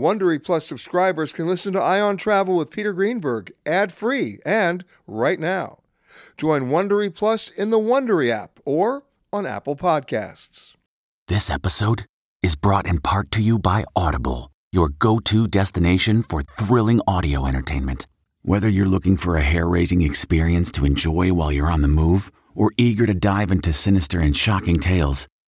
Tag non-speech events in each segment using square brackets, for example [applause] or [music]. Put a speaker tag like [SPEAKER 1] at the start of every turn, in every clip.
[SPEAKER 1] Wondery Plus subscribers can listen to Eye on Travel with Peter Greenberg ad-free and right now. Join Wondery Plus in the Wondery app or on Apple Podcasts.
[SPEAKER 2] This episode is brought in part to you by Audible, your go-to destination for thrilling audio entertainment. Whether you're looking for a hair-raising experience to enjoy while you're on the move or eager to dive into sinister and shocking tales,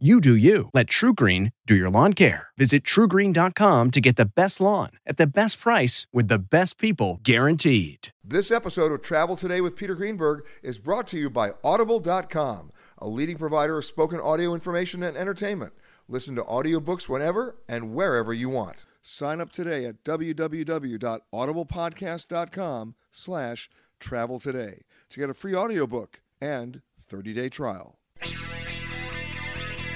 [SPEAKER 3] You do you. Let TruGreen do your lawn care. Visit trugreen.com to get the best lawn at the best price with the best people guaranteed.
[SPEAKER 1] This episode of Travel Today with Peter Greenberg is brought to you by Audible.com, a leading provider of spoken audio information and entertainment. Listen to audiobooks whenever and wherever you want. Sign up today at www.audiblepodcast.com slash travel today to get a free audiobook and 30-day trial.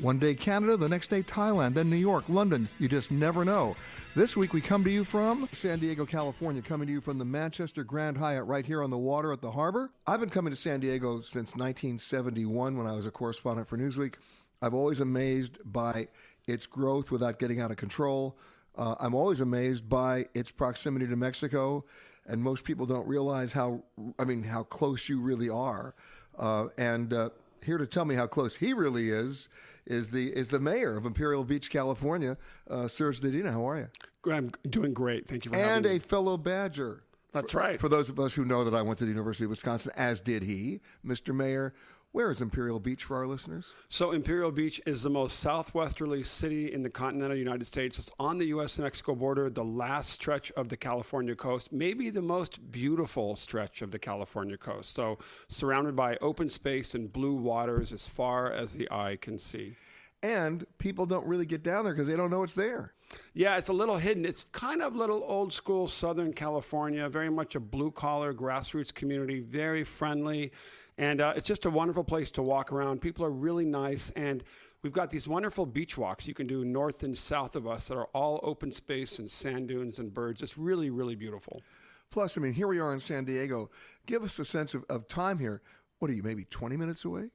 [SPEAKER 1] One day Canada, the next day Thailand, then New York, London. You just never know. This week we come to you from San Diego, California, coming to you from the Manchester Grand Hyatt right here on the water at the harbor. I've been coming to San Diego since 1971 when I was a correspondent for Newsweek. I've always amazed by its growth without getting out of control. Uh, I'm always amazed by its proximity to Mexico, and most people don't realize how, I mean, how close you really are. Uh, and uh, here to tell me how close he really is is the is the mayor of Imperial Beach, California, uh, Serge Dedina. How are you?
[SPEAKER 4] I'm doing great. Thank you for
[SPEAKER 1] and
[SPEAKER 4] having me.
[SPEAKER 1] a fellow Badger.
[SPEAKER 4] That's right.
[SPEAKER 1] For those of us who know that I went to the University of Wisconsin, as did he, Mr. Mayor. Where is Imperial Beach for our listeners?
[SPEAKER 4] So, Imperial Beach is the most southwesterly city in the continental United States. It's on the U.S. Mexico border, the last stretch of the California coast, maybe the most beautiful stretch of the California coast. So, surrounded by open space and blue waters as far as the eye can see.
[SPEAKER 1] And people don't really get down there because they don't know it's there.
[SPEAKER 4] Yeah, it's a little hidden. It's kind of little old school Southern California, very much a blue collar grassroots community, very friendly. And uh, it's just a wonderful place to walk around. People are really nice. And we've got these wonderful beach walks you can do north and south of us that are all open space and sand dunes and birds. It's really, really beautiful.
[SPEAKER 1] Plus, I mean, here we are in San Diego. Give us a sense of, of time here. What are you, maybe 20 minutes away?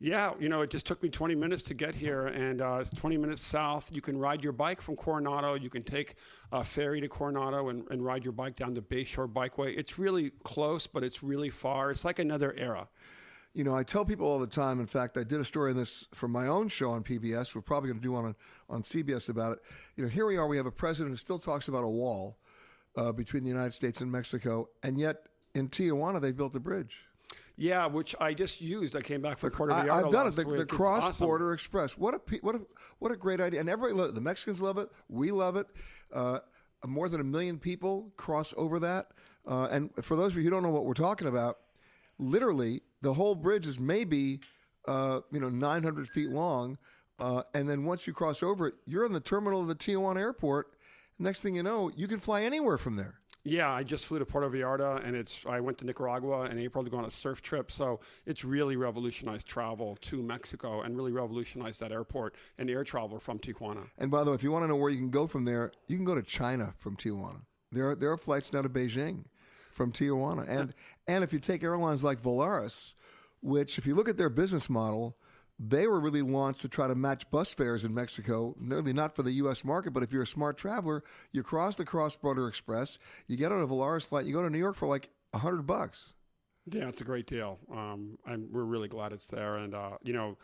[SPEAKER 4] Yeah, you know, it just took me 20 minutes to get here, and uh, it's 20 minutes south. You can ride your bike from Coronado. You can take a ferry to Coronado and, and ride your bike down the Bayshore Bikeway. It's really close, but it's really far. It's like another era.
[SPEAKER 1] You know, I tell people all the time. In fact, I did a story on this for my own show on PBS. We're probably going to do one on, on CBS about it. You know, here we are. We have a president who still talks about a wall uh, between the United States and Mexico, and yet in Tijuana they built a bridge.
[SPEAKER 4] Yeah, which I just used. I came back from Puerto Vallarta
[SPEAKER 1] I've done it. The, the Cross
[SPEAKER 4] awesome.
[SPEAKER 1] Border Express. What a what a what a great idea! And everybody, lo- the Mexicans love it. We love it. Uh, more than a million people cross over that. Uh, and for those of you who don't know what we're talking about, literally the whole bridge is maybe uh, you know 900 feet long. Uh, and then once you cross over it, you're in the terminal of the Tijuana airport. Next thing you know, you can fly anywhere from there.
[SPEAKER 4] Yeah, I just flew to Puerto Vallarta, and it's. I went to Nicaragua in April to go on a surf trip. So it's really revolutionized travel to Mexico, and really revolutionized that airport and air travel from Tijuana.
[SPEAKER 1] And by the way, if you want to know where you can go from there, you can go to China from Tijuana. There are, there are flights now to Beijing from Tijuana, and and if you take airlines like Volaris, which if you look at their business model, they were really launched to try to match bus fares in Mexico, nearly not for the U.S. market, but if you're a smart traveler, you cross the Cross Border Express, you get on a Volaris flight, you go to New York for like a hundred bucks.
[SPEAKER 4] Yeah, it's a great deal. Um, we're really glad it's there. And, uh, you know,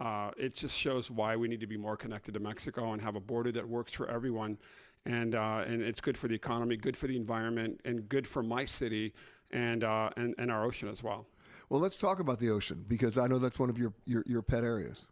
[SPEAKER 4] uh, it just shows why we need to be more connected to Mexico and have a border that works for everyone. And, uh, and it's good for the economy, good for the environment, and good for my city and, uh, and, and our ocean as well.
[SPEAKER 1] Well, let's talk about the ocean because I know that's one of your, your, your pet areas.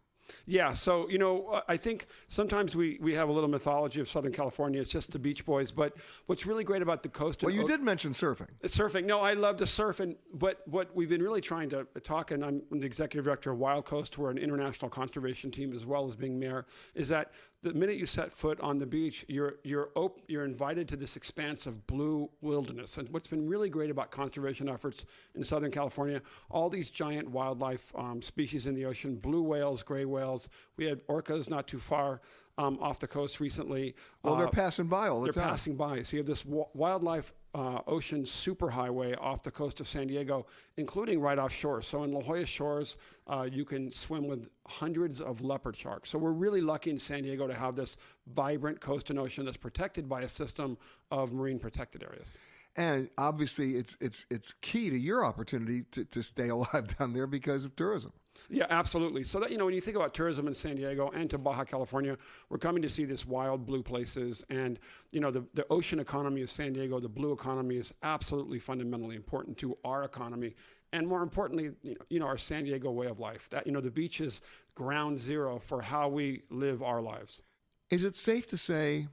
[SPEAKER 4] Yeah, so you know, uh, I think sometimes we, we have a little mythology of Southern California. It's just the Beach Boys, but what's really great about the coast?
[SPEAKER 1] Well, you o- did mention surfing.
[SPEAKER 4] Uh, surfing. No, I love to surf, and but what we've been really trying to talk, and I'm the executive director of Wild Coast, we're an international conservation team as well as being mayor, is that the minute you set foot on the beach, you're you're op- you're invited to this expanse of blue wilderness. And what's been really great about conservation efforts in Southern California, all these giant wildlife um, species in the ocean, blue whales, gray whales. We had orcas not too far um, off the coast recently.
[SPEAKER 1] Well, they're uh, passing by all the
[SPEAKER 4] they're
[SPEAKER 1] time.
[SPEAKER 4] They're passing by. So you have this w- wildlife uh, ocean superhighway off the coast of San Diego, including right offshore. So in La Jolla Shores, uh, you can swim with hundreds of leopard sharks. So we're really lucky in San Diego to have this vibrant coast and ocean that's protected by a system of marine protected areas.
[SPEAKER 1] And obviously, it's it's it's key to your opportunity to, to stay [laughs] alive down there because of tourism.
[SPEAKER 4] Yeah, absolutely. So that you know, when you think about tourism in San Diego and to Baja California, we're coming to see this wild blue places, and you know, the the ocean economy of San Diego, the blue economy, is absolutely fundamentally important to our economy, and more importantly, you know, you know, our San Diego way of life. That you know, the beach is ground zero for how we live our lives.
[SPEAKER 1] Is it safe to say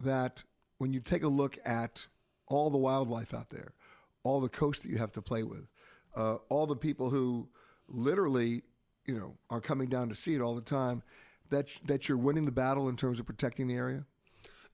[SPEAKER 1] that when you take a look at all the wildlife out there, all the coast that you have to play with, uh, all the people who literally you know are coming down to see it all the time, that that you're winning the battle in terms of protecting the area?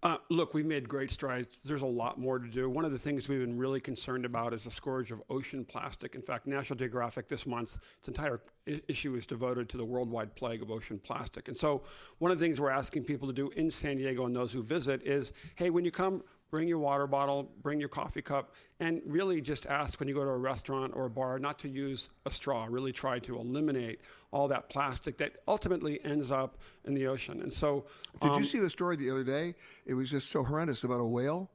[SPEAKER 4] Uh, look, we've made great strides. There's a lot more to do. One of the things we've been really concerned about is the scourge of ocean plastic. In fact, National Geographic this month, its entire I- issue is devoted to the worldwide plague of ocean plastic. And so, one of the things we're asking people to do in San Diego and those who visit is hey, when you come, bring your water bottle, bring your coffee cup, and really just ask when you go to a restaurant or a bar not to use a straw. Really try to eliminate all that plastic that ultimately ends up in the ocean. And so,
[SPEAKER 1] did um, you see the story the other day? It was just so horrendous about a whale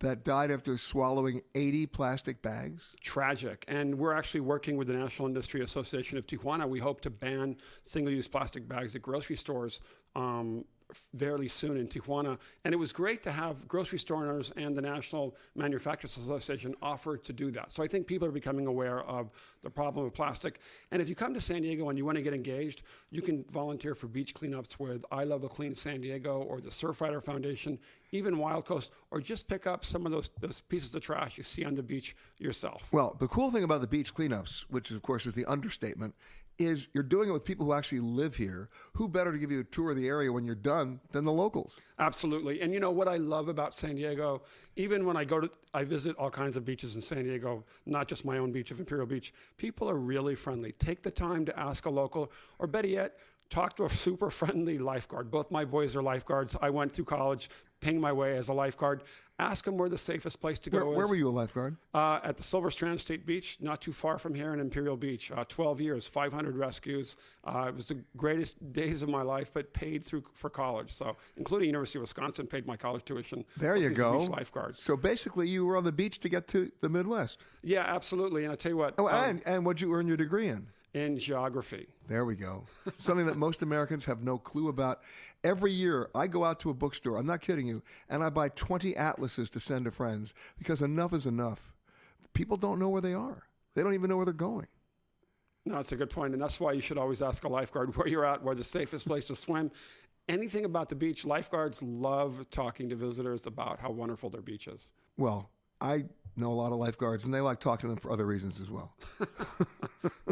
[SPEAKER 1] that died after swallowing 80 plastic bags?
[SPEAKER 4] Tragic. And we're actually working with the National Industry Association of Tijuana. We hope to ban single use plastic bags at grocery stores um, fairly soon in Tijuana. And it was great to have grocery store owners and the National Manufacturers Association offer to do that. So I think people are becoming aware of the problem of plastic. And if you come to San Diego and you want to get engaged, you can volunteer for beach cleanups with I Love a Clean San Diego or the Surfrider Foundation, even Wild Coast, or just pick up some of those, those pieces of trash you see on the beach yourself.
[SPEAKER 1] Well, the cool thing about the beach cleanups, which of course is the understatement, is you're doing it with people who actually live here. Who better to give you a tour of the area when you're done than the locals?
[SPEAKER 4] Absolutely. And you know what I love about San Diego, even when I go to I visit all kinds of beaches in San Diego, not just my own beach of Imperial Beach, people are really friendly. Take the time to ask a local or better yet, talk to a super [laughs] friendly lifeguard. Both my boys are lifeguards. I went through college paying my way as a lifeguard. Ask them where the safest place to go
[SPEAKER 1] where,
[SPEAKER 4] is.
[SPEAKER 1] Where were you a lifeguard?
[SPEAKER 4] Uh, at the Silver Strand State Beach, not too far from here in Imperial Beach. Uh, 12 years, 500 rescues. Uh, it was the greatest [laughs] days of my life, but paid through for college. So, including University of Wisconsin, paid my college tuition.
[SPEAKER 1] There you go.
[SPEAKER 4] Beach lifeguard.
[SPEAKER 1] So basically, you were on the beach to get to the Midwest.
[SPEAKER 4] Yeah, absolutely. And I tell you what.
[SPEAKER 1] Oh, um, and, and what'd you earn your degree in?
[SPEAKER 4] In geography.
[SPEAKER 1] There we go. Something that most Americans have no clue about. Every year, I go out to a bookstore, I'm not kidding you, and I buy 20 atlases to send to friends because enough is enough. People don't know where they are, they don't even know where they're going.
[SPEAKER 4] No, that's a good point, and that's why you should always ask a lifeguard where you're at, where the safest place to swim. Anything about the beach, lifeguards love talking to visitors about how wonderful their beach is.
[SPEAKER 1] Well, I know a lot of lifeguards, and they like talking to them for other reasons as well. [laughs]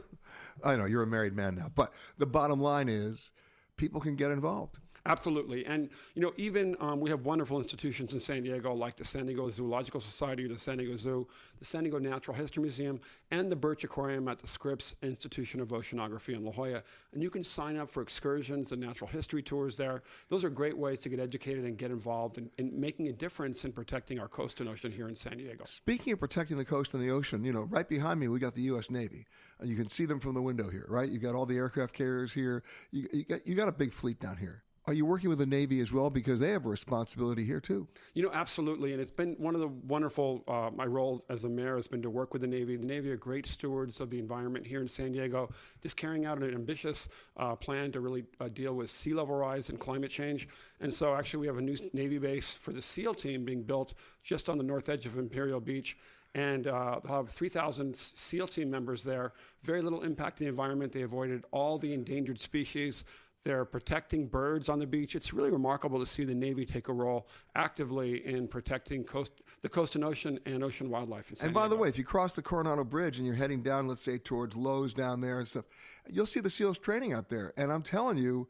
[SPEAKER 1] I know you're a married man now, but the bottom line is people can get involved.
[SPEAKER 4] Absolutely. And, you know, even um, we have wonderful institutions in San Diego like the San Diego Zoological Society, the San Diego Zoo, the San Diego Natural History Museum, and the Birch Aquarium at the Scripps Institution of Oceanography in La Jolla. And you can sign up for excursions and natural history tours there. Those are great ways to get educated and get involved in, in making a difference in protecting our coast and ocean here in San Diego.
[SPEAKER 1] Speaking of protecting the coast and the ocean, you know, right behind me we got the U.S. Navy. Uh, you can see them from the window here, right? You got all the aircraft carriers here. You, you, got, you got a big fleet down here. Are you working with the Navy as well because they have a responsibility here too?
[SPEAKER 4] You know, absolutely, and it's been one of the wonderful. Uh, my role as a mayor has been to work with the Navy. The Navy are great stewards of the environment here in San Diego, just carrying out an ambitious uh, plan to really uh, deal with sea level rise and climate change. And so, actually, we have a new Navy base for the SEAL team being built just on the north edge of Imperial Beach and uh, have 3,000 SEAL team members there. Very little impact on the environment. They avoided all the endangered species. They're protecting birds on the beach. It's really remarkable to see the Navy take a role actively in protecting coast, the coast and ocean and ocean wildlife.
[SPEAKER 1] And by
[SPEAKER 4] Diego.
[SPEAKER 1] the way, if you cross the Coronado Bridge and you're heading down, let's say towards Loews down there and stuff, you'll see the SEALs training out there. And I'm telling you,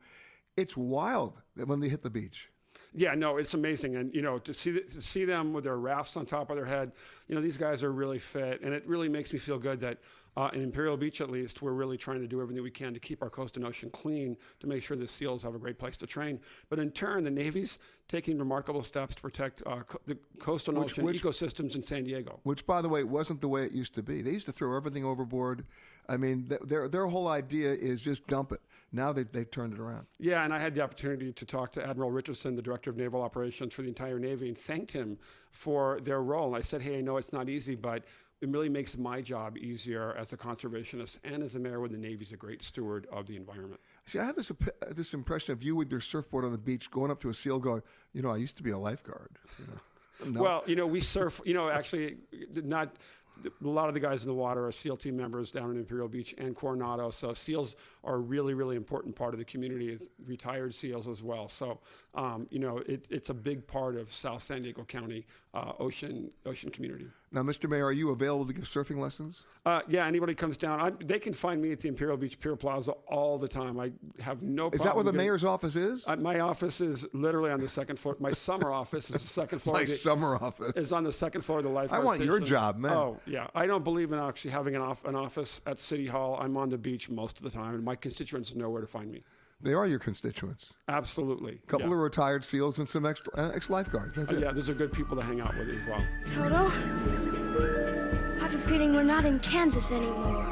[SPEAKER 1] it's wild when they hit the beach.
[SPEAKER 4] Yeah, no, it's amazing, and you know to see to see them with their rafts on top of their head. You know these guys are really fit, and it really makes me feel good that uh, in Imperial Beach, at least, we're really trying to do everything we can to keep our coast and ocean clean to make sure the SEALs have a great place to train. But in turn, the Navy's taking remarkable steps to protect uh, co- the coastal and
[SPEAKER 1] Which-
[SPEAKER 4] ocean
[SPEAKER 1] which-
[SPEAKER 4] ecosystems in San Diego.
[SPEAKER 1] Which, by the way, wasn't the way it used to be. They used to throw everything overboard. I mean, th- their their whole idea is just dump it. Now they they've turned it around.
[SPEAKER 4] Yeah, and I had the opportunity to talk to Admiral Richardson, the director of naval operations for the entire Navy, and thanked him for their role. And I said, hey, I know it's not easy, but it really makes my job easier as a conservationist and as a mayor when the Navy's a great steward of the environment.
[SPEAKER 1] See, I have this this impression of you with your surfboard on the beach, going up to a seal, going, you know, I used to be a lifeguard. You know? [laughs] No.
[SPEAKER 4] Well, you know, we surf, you know, actually, not a lot of the guys in the water are SEAL team members down in Imperial Beach and Coronado. So SEALs are a really, really important part of the community, as retired SEALs as well. So, um, you know, it, it's a big part of South San Diego County uh, ocean ocean community.
[SPEAKER 1] now, Mr. Mayor, are you available to give surfing lessons?
[SPEAKER 4] Uh, yeah, anybody comes down, I, they can find me at the Imperial Beach Pier Plaza all the time. I have no.
[SPEAKER 1] Is that where the
[SPEAKER 4] getting-
[SPEAKER 1] mayor's office is?
[SPEAKER 4] Uh, my office is literally on the second floor. My summer office is the second [laughs] floor.
[SPEAKER 1] My
[SPEAKER 4] the-
[SPEAKER 1] summer office.
[SPEAKER 4] is on the second floor of the lifeguard
[SPEAKER 1] I want your job, man.
[SPEAKER 4] Oh yeah, I don't believe in actually having an, off, an office at City Hall. I'm on the beach most of the time, and my constituents know where to find me.
[SPEAKER 1] They are your constituents.
[SPEAKER 4] Absolutely.
[SPEAKER 1] A couple
[SPEAKER 4] yeah.
[SPEAKER 1] of retired SEALs and some ex, uh, ex-lifeguards. That's
[SPEAKER 4] Uh,
[SPEAKER 1] it.
[SPEAKER 4] yeah, those are good people to hang out with as well.
[SPEAKER 5] Toto? I have a feeling we're not in Kansas anymore.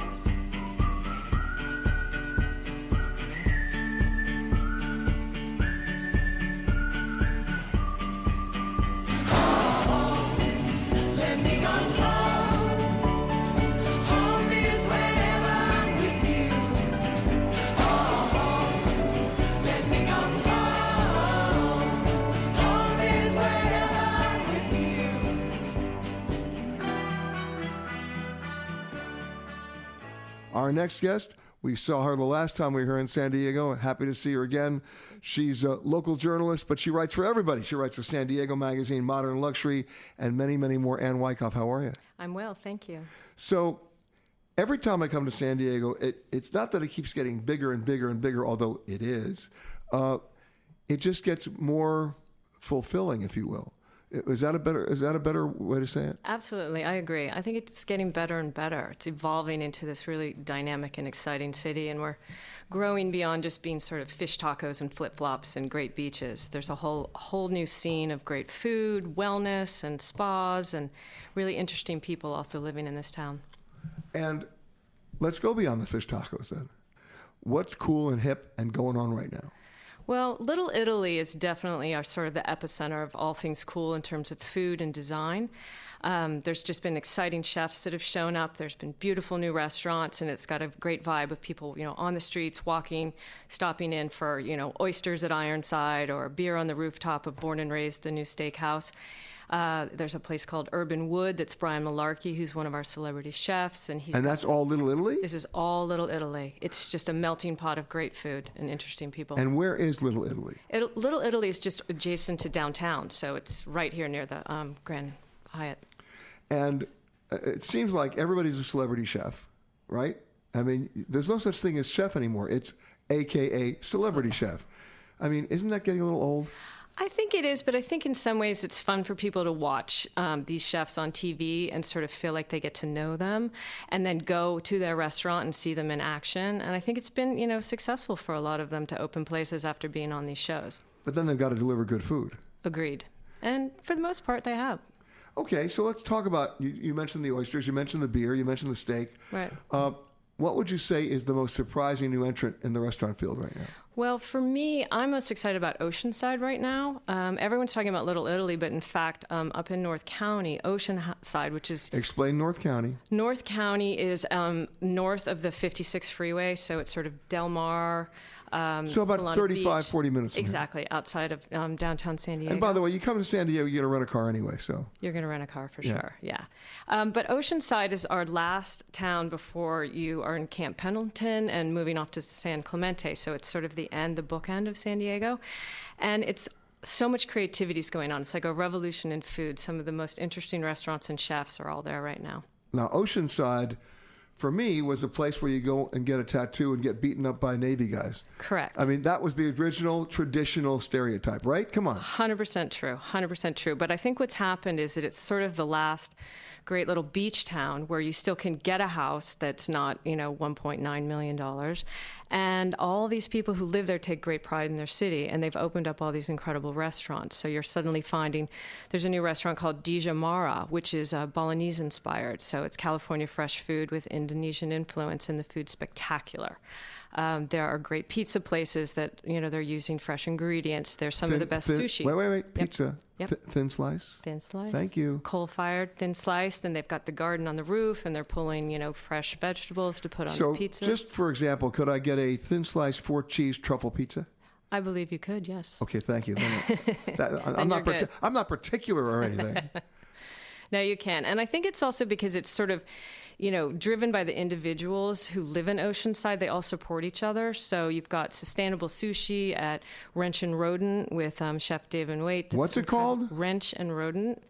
[SPEAKER 1] Our next guest, we saw her the last time we were in San Diego. Happy to see her again. She's a local journalist, but she writes for everybody. She writes for San Diego Magazine, Modern Luxury, and many, many more. Ann Wyckoff, how are you?
[SPEAKER 6] I'm well, thank you.
[SPEAKER 1] So every time I come to San Diego, it, it's not that it keeps getting bigger and bigger and bigger, although it is. Uh, it just gets more fulfilling, if you will. Is that a better is that a better way to say it?
[SPEAKER 6] Absolutely, I agree. I think it's getting better and better. It's evolving into this really dynamic and exciting city, and we're growing beyond just being sort of fish tacos and flip flops and great beaches. There's a whole whole new scene of great food, wellness, and spas, and really interesting people also living in this town.
[SPEAKER 1] And let's go beyond the fish tacos then. What's cool and hip and going on right now?
[SPEAKER 6] Well, Little Italy is definitely our sort of the epicenter of all things cool in terms of food and design. Um, there's just been exciting chefs that have shown up. There's been beautiful new restaurants, and it's got a great vibe of people, you know, on the streets, walking, stopping in for, you know, oysters at Ironside or beer on the rooftop of Born and Raised, the new steakhouse. Uh, there's a place called Herb and Wood that's Brian Malarkey, who's one of our celebrity chefs, and he's
[SPEAKER 1] And that's all Little Italy?
[SPEAKER 6] this is all Little Italy. It's just a melting pot of great food and interesting people.
[SPEAKER 1] And where is Little Italy?
[SPEAKER 6] It, Little Italy is just adjacent to downtown, so it's right here near the um, Grand Hyatt.
[SPEAKER 1] And uh, it seems like everybody's a celebrity chef, right? I mean, there's no such thing as chef anymore. It's aka celebrity chef. I mean, isn't that getting a little old?
[SPEAKER 6] I think it is, but I think in some ways it's fun for people to watch um, these chefs on TV and sort of feel like they get to know them, and then go to their restaurant and see them in action. And I think it's been you know successful for a lot of them to open places after being on these shows.
[SPEAKER 1] But then they've got to deliver good food.
[SPEAKER 6] Agreed. And for the most part, they have.
[SPEAKER 1] Okay, so let's talk about. You, you mentioned the oysters, you mentioned the beer, you mentioned the steak.
[SPEAKER 6] Right.
[SPEAKER 1] Uh, what would you say is the most surprising new entrant in the restaurant field right now?
[SPEAKER 6] Well, for me, I'm most excited about Oceanside right now. Um, everyone's talking about Little Italy, but in fact, um, up in North County, Oceanside, which is
[SPEAKER 1] Explain North County.
[SPEAKER 6] North County, is um, north of the 56 freeway, so it's sort of Del Mar. Um,
[SPEAKER 1] So about
[SPEAKER 6] Solana
[SPEAKER 1] 35,
[SPEAKER 6] Beach.
[SPEAKER 1] 40 minutes.
[SPEAKER 6] Exactly, outside of um, downtown San Diego.
[SPEAKER 1] And by the way, you come to San Diego, you're going to rent a car anyway, so.
[SPEAKER 6] You're going to rent a car for
[SPEAKER 1] Yeah.
[SPEAKER 6] sure. Yeah. Um, but Oceanside is our last town before you are in Camp Pendleton and moving off to San Clemente. So it's sort of the end, the bookend of San Diego. And it's so much creativity is going on. It's like a revolution in food. Some of the most interesting restaurants and chefs are all there right now.
[SPEAKER 1] Now, Oceanside, for me, was a place where you go and get a tattoo and get beaten up by Navy guys.
[SPEAKER 6] Correct.
[SPEAKER 1] I mean, that was the original traditional stereotype, right? Come on.
[SPEAKER 6] 100% true. 100% true. But I think what's happened is that it's sort of the last great little beach town where you still can get a house that's not, you know, $1.9 million. And all these people who live there take great pride in their city, and they've opened up all these incredible restaurants. So you're suddenly finding there's a new restaurant called Dija Mara, which is uh, Balinese inspired. So it's California fresh food with Indonesian influence, and the food's spectacular. Um, there are great pizza places that you know they're using fresh ingredients. There's some of the best
[SPEAKER 1] thin-
[SPEAKER 6] sushi.
[SPEAKER 1] Wait, wait, wait. Pizza.
[SPEAKER 6] Yep.
[SPEAKER 1] Th- thin slice.
[SPEAKER 6] Thin slice.
[SPEAKER 1] Thank you.
[SPEAKER 6] Coal fired, thin slice. Then they've got the garden on the roof, and they're pulling, you know, fresh vegetables to put on
[SPEAKER 1] So,
[SPEAKER 6] the pizza.
[SPEAKER 1] just for example, could I get a thin slice, four cheese truffle pizza?
[SPEAKER 6] I believe you could, yes.
[SPEAKER 1] Okay, thank you. [laughs] That, I'm, not parti- I'm not particular or anything. [laughs]
[SPEAKER 6] No, you can. And I think it's also because it's sort of, you know, driven by the individuals who live in Oceanside. They all support each other. So you've got sustainable sushi at Wrench and Rodent with um, Chef Davin Waite. that's
[SPEAKER 1] What's it called?
[SPEAKER 6] Wrench and Rodent.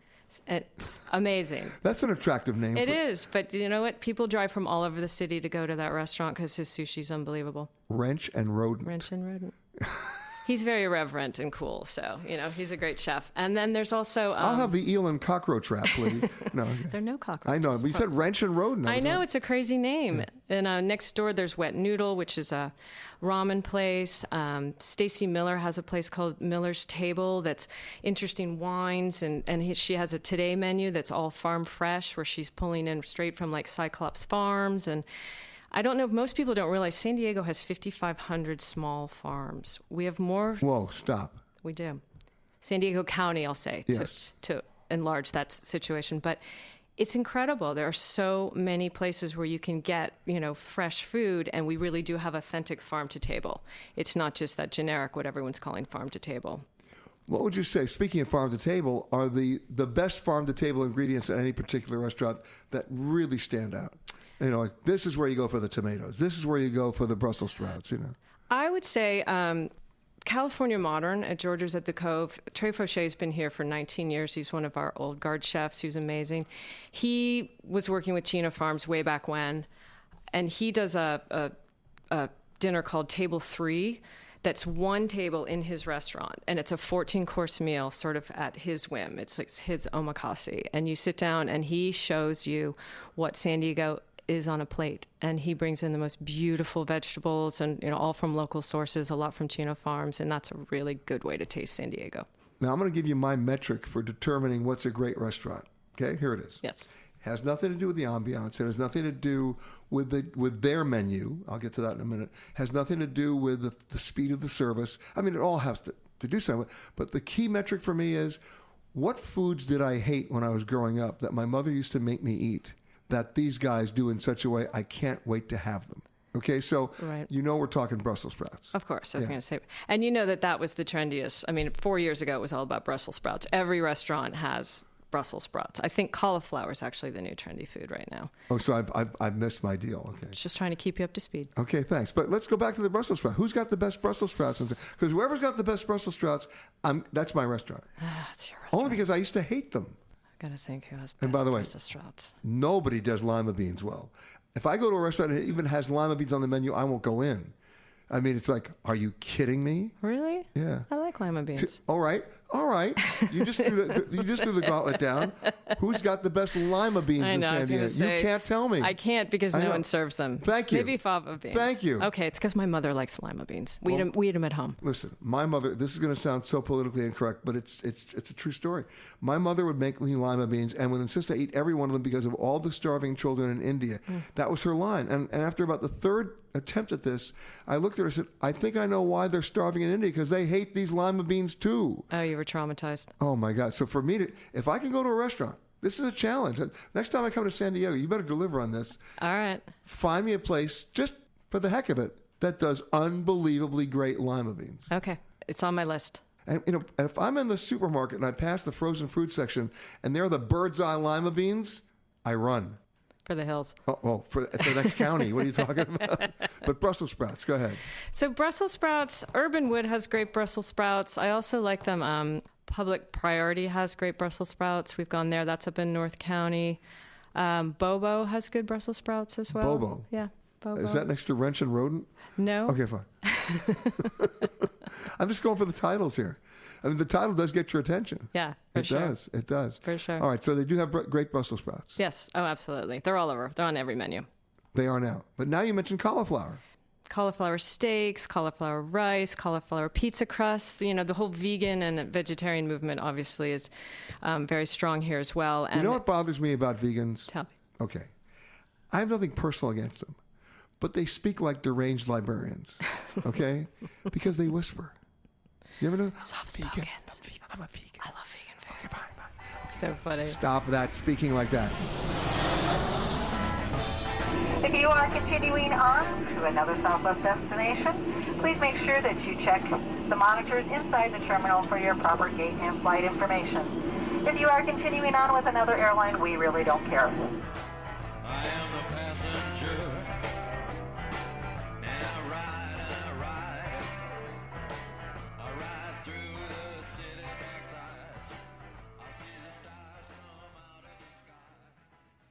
[SPEAKER 6] It's- It's amazing.
[SPEAKER 1] That's an attractive name.
[SPEAKER 6] It
[SPEAKER 1] for
[SPEAKER 6] is, but you know what? People drive from all over the city to go to that restaurant because his sushi's unbelievable.
[SPEAKER 1] Wrench and rodent.
[SPEAKER 6] Wrench and rodent. [laughs] he's very irreverent and cool, so you know he's a great chef. And then there's also um,
[SPEAKER 1] I'll have the eel and cockroach wrap, please. [laughs] no, okay.
[SPEAKER 6] there are no cockroaches.
[SPEAKER 1] I know. We said wrench and rodent.
[SPEAKER 6] I
[SPEAKER 1] was
[SPEAKER 6] know it's a crazy name. And uh, next door, there's Wet Noodle, which is a ramen place. Um, Stacy Miller has a place called Miller's Table that's interesting wines, and and he, she has a today menu that's all farm fresh, where she's pulling in straight from like Cyclops Farms. And I don't know. If most people don't realize San Diego has 5,500 small farms. We have more.
[SPEAKER 1] Whoa, stop.
[SPEAKER 6] We do. San Diego County, I'll say, to,
[SPEAKER 1] Yes.
[SPEAKER 6] to enlarge that situation. But it's incredible. There are so many places where you can get, you know, fresh food, and we really do have authentic farm to table. It's not just that generic, what everyone's calling farm to table.
[SPEAKER 1] What would you say, speaking of farm to table, are the, the best farm to table ingredients at any particular restaurant that really stand out? You know, like this is where you go for the tomatoes. This is where you go for the Brussels sprouts, you know.
[SPEAKER 6] I would say um, California Modern at George's at the Cove. Trey Foshee's been here for 19 years. He's one of our old guard chefs He's amazing. He was working with Chino Farms way back when, and he does a, a, a dinner called Table Three. That's one table in his restaurant, and it's a 14 course meal, sort of at his whim. It's like his omakase. And you sit down, and he shows you what San Diego is on a plate and he brings in the most beautiful vegetables and you know all from local sources a lot from chino farms and that's a really good way to taste san diego
[SPEAKER 1] Now, I'm going to give you my metric for determining what's a great restaurant. Okay, here it is.
[SPEAKER 6] yes
[SPEAKER 1] Has nothing to do with the ambiance. It has nothing to do with the with their menu. I'll get to that in a minute. Has nothing to do with the, the speed of the service. I mean, it all has to, to do something. But the key metric for me is what foods did I hate when I was growing up that my mother used to make me eat that these guys do in such a way I can't wait to have them. Okay, so
[SPEAKER 6] Right.
[SPEAKER 1] you know we're talking Brussels sprouts.
[SPEAKER 6] of course i was
[SPEAKER 1] Yeah.
[SPEAKER 6] going to say and you know that that was the trendiest i mean four years ago it was all about brussels sprouts every restaurant has brussels sprouts i think cauliflower is actually the new trendy food right now
[SPEAKER 1] Oh, so I've, I've, I've missed my deal. Okay.
[SPEAKER 6] it's just trying to keep you up to speed
[SPEAKER 1] Okay, thanks. But let's go back to the Brussels sprout. Who's got the best Brussels sprouts? Because whoever's got the best Brussels sprouts, I'm, that's my restaurant. [sighs]
[SPEAKER 6] that's your restaurant.
[SPEAKER 1] Only because I used to hate them.
[SPEAKER 6] Gotta think who has
[SPEAKER 1] And by the way- Nobody does lima beans well. If I go to a restaurant and it even has lima beans on the menu, I won't go in. I mean, it's like, are you kidding me?
[SPEAKER 6] Really?
[SPEAKER 1] Yeah.
[SPEAKER 6] I like lima beans. [laughs]
[SPEAKER 1] All right, all right. You just threw the, you just threw the gauntlet down. Who's got the best lima beans
[SPEAKER 6] I
[SPEAKER 1] in
[SPEAKER 6] know. I
[SPEAKER 1] San Diego?
[SPEAKER 6] say,
[SPEAKER 1] you can't tell me.
[SPEAKER 6] I can't because
[SPEAKER 1] I
[SPEAKER 6] no
[SPEAKER 1] know.
[SPEAKER 6] one serves them.
[SPEAKER 1] Thank you.
[SPEAKER 6] Maybe fava beans.
[SPEAKER 1] Thank you.
[SPEAKER 6] Okay, it's because my mother likes lima beans. We eat
[SPEAKER 1] Well-
[SPEAKER 6] 'em- we eat them at home.
[SPEAKER 1] Listen, my mother. This is going to sound so politically incorrect, but it's it's it's a true story. My mother would make me lima beans and would insist I eat every one of them because of all the starving children in India.
[SPEAKER 6] Hmm.
[SPEAKER 1] That was her line. And and after about the third attempt at this, I looked at her and said, "I think I know why they're starving in India because they hate these lima beans too."
[SPEAKER 6] Oh, you were traumatized.
[SPEAKER 1] Oh my God! So for me to, if I can go to a restaurant, this is a challenge. Next time I come to San Diego, you better deliver on this.
[SPEAKER 6] All right.
[SPEAKER 1] Find me a place just for the heck of it that does unbelievably great lima beans.
[SPEAKER 6] Okay. It's on my list.
[SPEAKER 1] And you know, if I'm in the supermarket and I pass the frozen fruit section and there are the bird's eye lima beans, I run.
[SPEAKER 6] For the hills.
[SPEAKER 1] Oh, oh for the next county. What are you talking about? [laughs] But Brussels sprouts. Go ahead.
[SPEAKER 6] So Brussels sprouts, Herb and Wood has great Brussels sprouts. I also like them. Um, Public Priority has great Brussels sprouts. We've gone there. That's up in North County. Um, Bobo has good Brussels sprouts as well.
[SPEAKER 1] Bobo?
[SPEAKER 6] Yeah. Bobo.
[SPEAKER 1] Is that next to Wrench and Rodent?
[SPEAKER 6] no?
[SPEAKER 1] Okay, fine. [laughs] [laughs] I'm just going for the titles here. I mean, the title does get your attention.
[SPEAKER 6] Yeah,
[SPEAKER 1] it
[SPEAKER 6] sure.
[SPEAKER 1] does. It does.
[SPEAKER 6] For sure.
[SPEAKER 1] All right. So they do have great Brussels sprouts.
[SPEAKER 6] Yes. Oh, absolutely. They're all over. They're on every menu.
[SPEAKER 1] They are now. But now you mentioned cauliflower.
[SPEAKER 6] Cauliflower steaks, cauliflower rice, cauliflower pizza crusts. You know, the whole vegan and vegetarian movement obviously is um, very strong here as well. And
[SPEAKER 1] you know what bothers me about vegans?
[SPEAKER 6] Tell me.
[SPEAKER 1] Okay. I have nothing personal against them, but they speak like deranged librarians, [laughs] okay? because they whisper. You ever know?
[SPEAKER 6] Soft
[SPEAKER 1] Vegan. I'm vegan. I'm a vegan.
[SPEAKER 6] I love vegan food.
[SPEAKER 1] Okay, fine, fine.
[SPEAKER 6] So funny.
[SPEAKER 1] Stop that speaking like that.
[SPEAKER 7] If you are continuing on to another Southwest destination, please make sure that you check the monitors inside the terminal for your proper gate and flight information. If you are continuing on with another airline, we really don't care.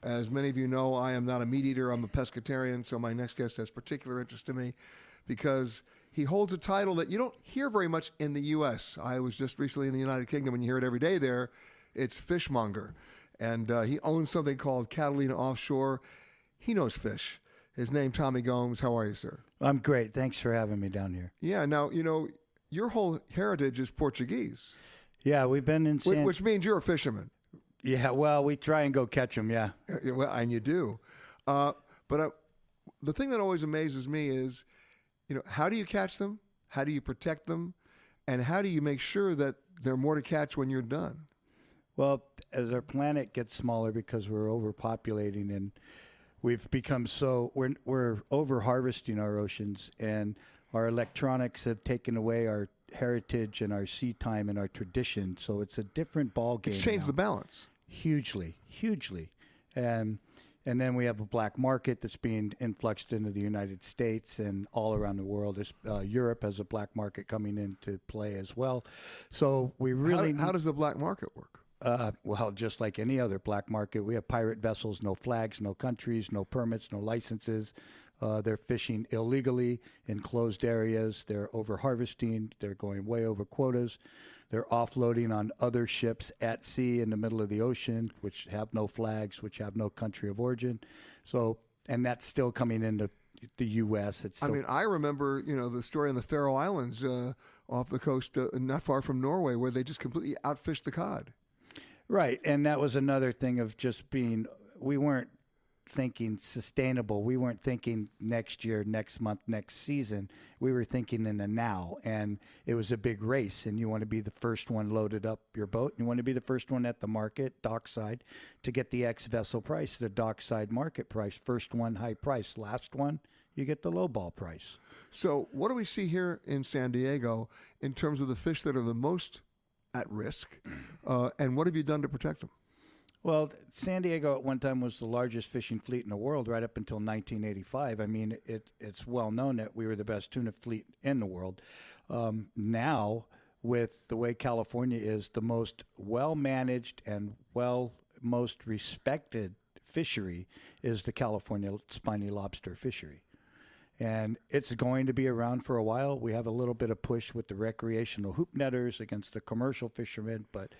[SPEAKER 1] As many of you know, I am not a meat eater, I'm a pescatarian, so my next guest has particular interest to me because he holds a title that you don't hear very much in the U.S. I was just recently in the United Kingdom, and you hear it every day there. It's fishmonger. And uh, he owns something called Catalina Offshore. He knows fish. His name, Tommy Gomes. How are you, sir?
[SPEAKER 8] I'm great. Thanks for having me down here.
[SPEAKER 1] Yeah, now, you know, your whole heritage is Portuguese,
[SPEAKER 8] Yeah, we've been in San.
[SPEAKER 1] which means you're a fisherman.
[SPEAKER 8] Yeah, well, we try and go catch them. Yeah.
[SPEAKER 1] Yeah, Well, and you do. Uh, but uh, the thing that always amazes me is, you know, how do you catch them? How do you protect them? And how do you make sure that there are more to catch when you're done?
[SPEAKER 8] Well, as our planet gets smaller because we're overpopulating and we've become so we're we're over harvesting our oceans and our electronics have taken away our heritage and our sea time and our tradition. So it's a different ball game.
[SPEAKER 1] It's changed
[SPEAKER 8] now.
[SPEAKER 1] the balance.
[SPEAKER 8] hugely, hugely, and and then we have a black market that's being influxed into the United States and all around the world. Uh, Europe has a black market coming into play as well. So we really
[SPEAKER 1] how, how does the black market work?
[SPEAKER 8] uh, well, just like any other black market, we have pirate vessels, no flags, no countries, no permits, no licenses. Uh, they're fishing illegally in closed areas. They're over harvesting. They're going way over quotas. They're offloading on other ships at sea in the middle of the ocean, which have no flags, which have no country of origin. So, and that's still coming into the U.S. It's
[SPEAKER 1] I mean, I remember, you know, the story on the Faroe Islands uh, off the coast, uh, not far from Norway, where they just completely outfished the cod.
[SPEAKER 8] Right. And that was another thing of just being, we weren't thinking sustainable. We weren't thinking next year, next month, next season. We were thinking in the now. And it was a big race. And you want to be the first one loaded up your boat. And You want to be the first one at the market, dockside, to get the X vessel price, the dockside market price. First one, high price. Last one, you get the low ball price.
[SPEAKER 1] So, what do we see here in San Diego in terms of the fish that are the most at risk? [clears throat] Uh, and what have you done to protect them?
[SPEAKER 8] Well, San Diego at one time was the largest fishing fleet in the world, right up until 1985. I mean, it, it's well known that we were the best tuna fleet in the world. Um, now, with the way California is, the most well managed and well most respected fishery is the California spiny lobster fishery. And it's going to be around for a while. We have a little bit of push with the recreational hoop netters against the commercial fishermen, but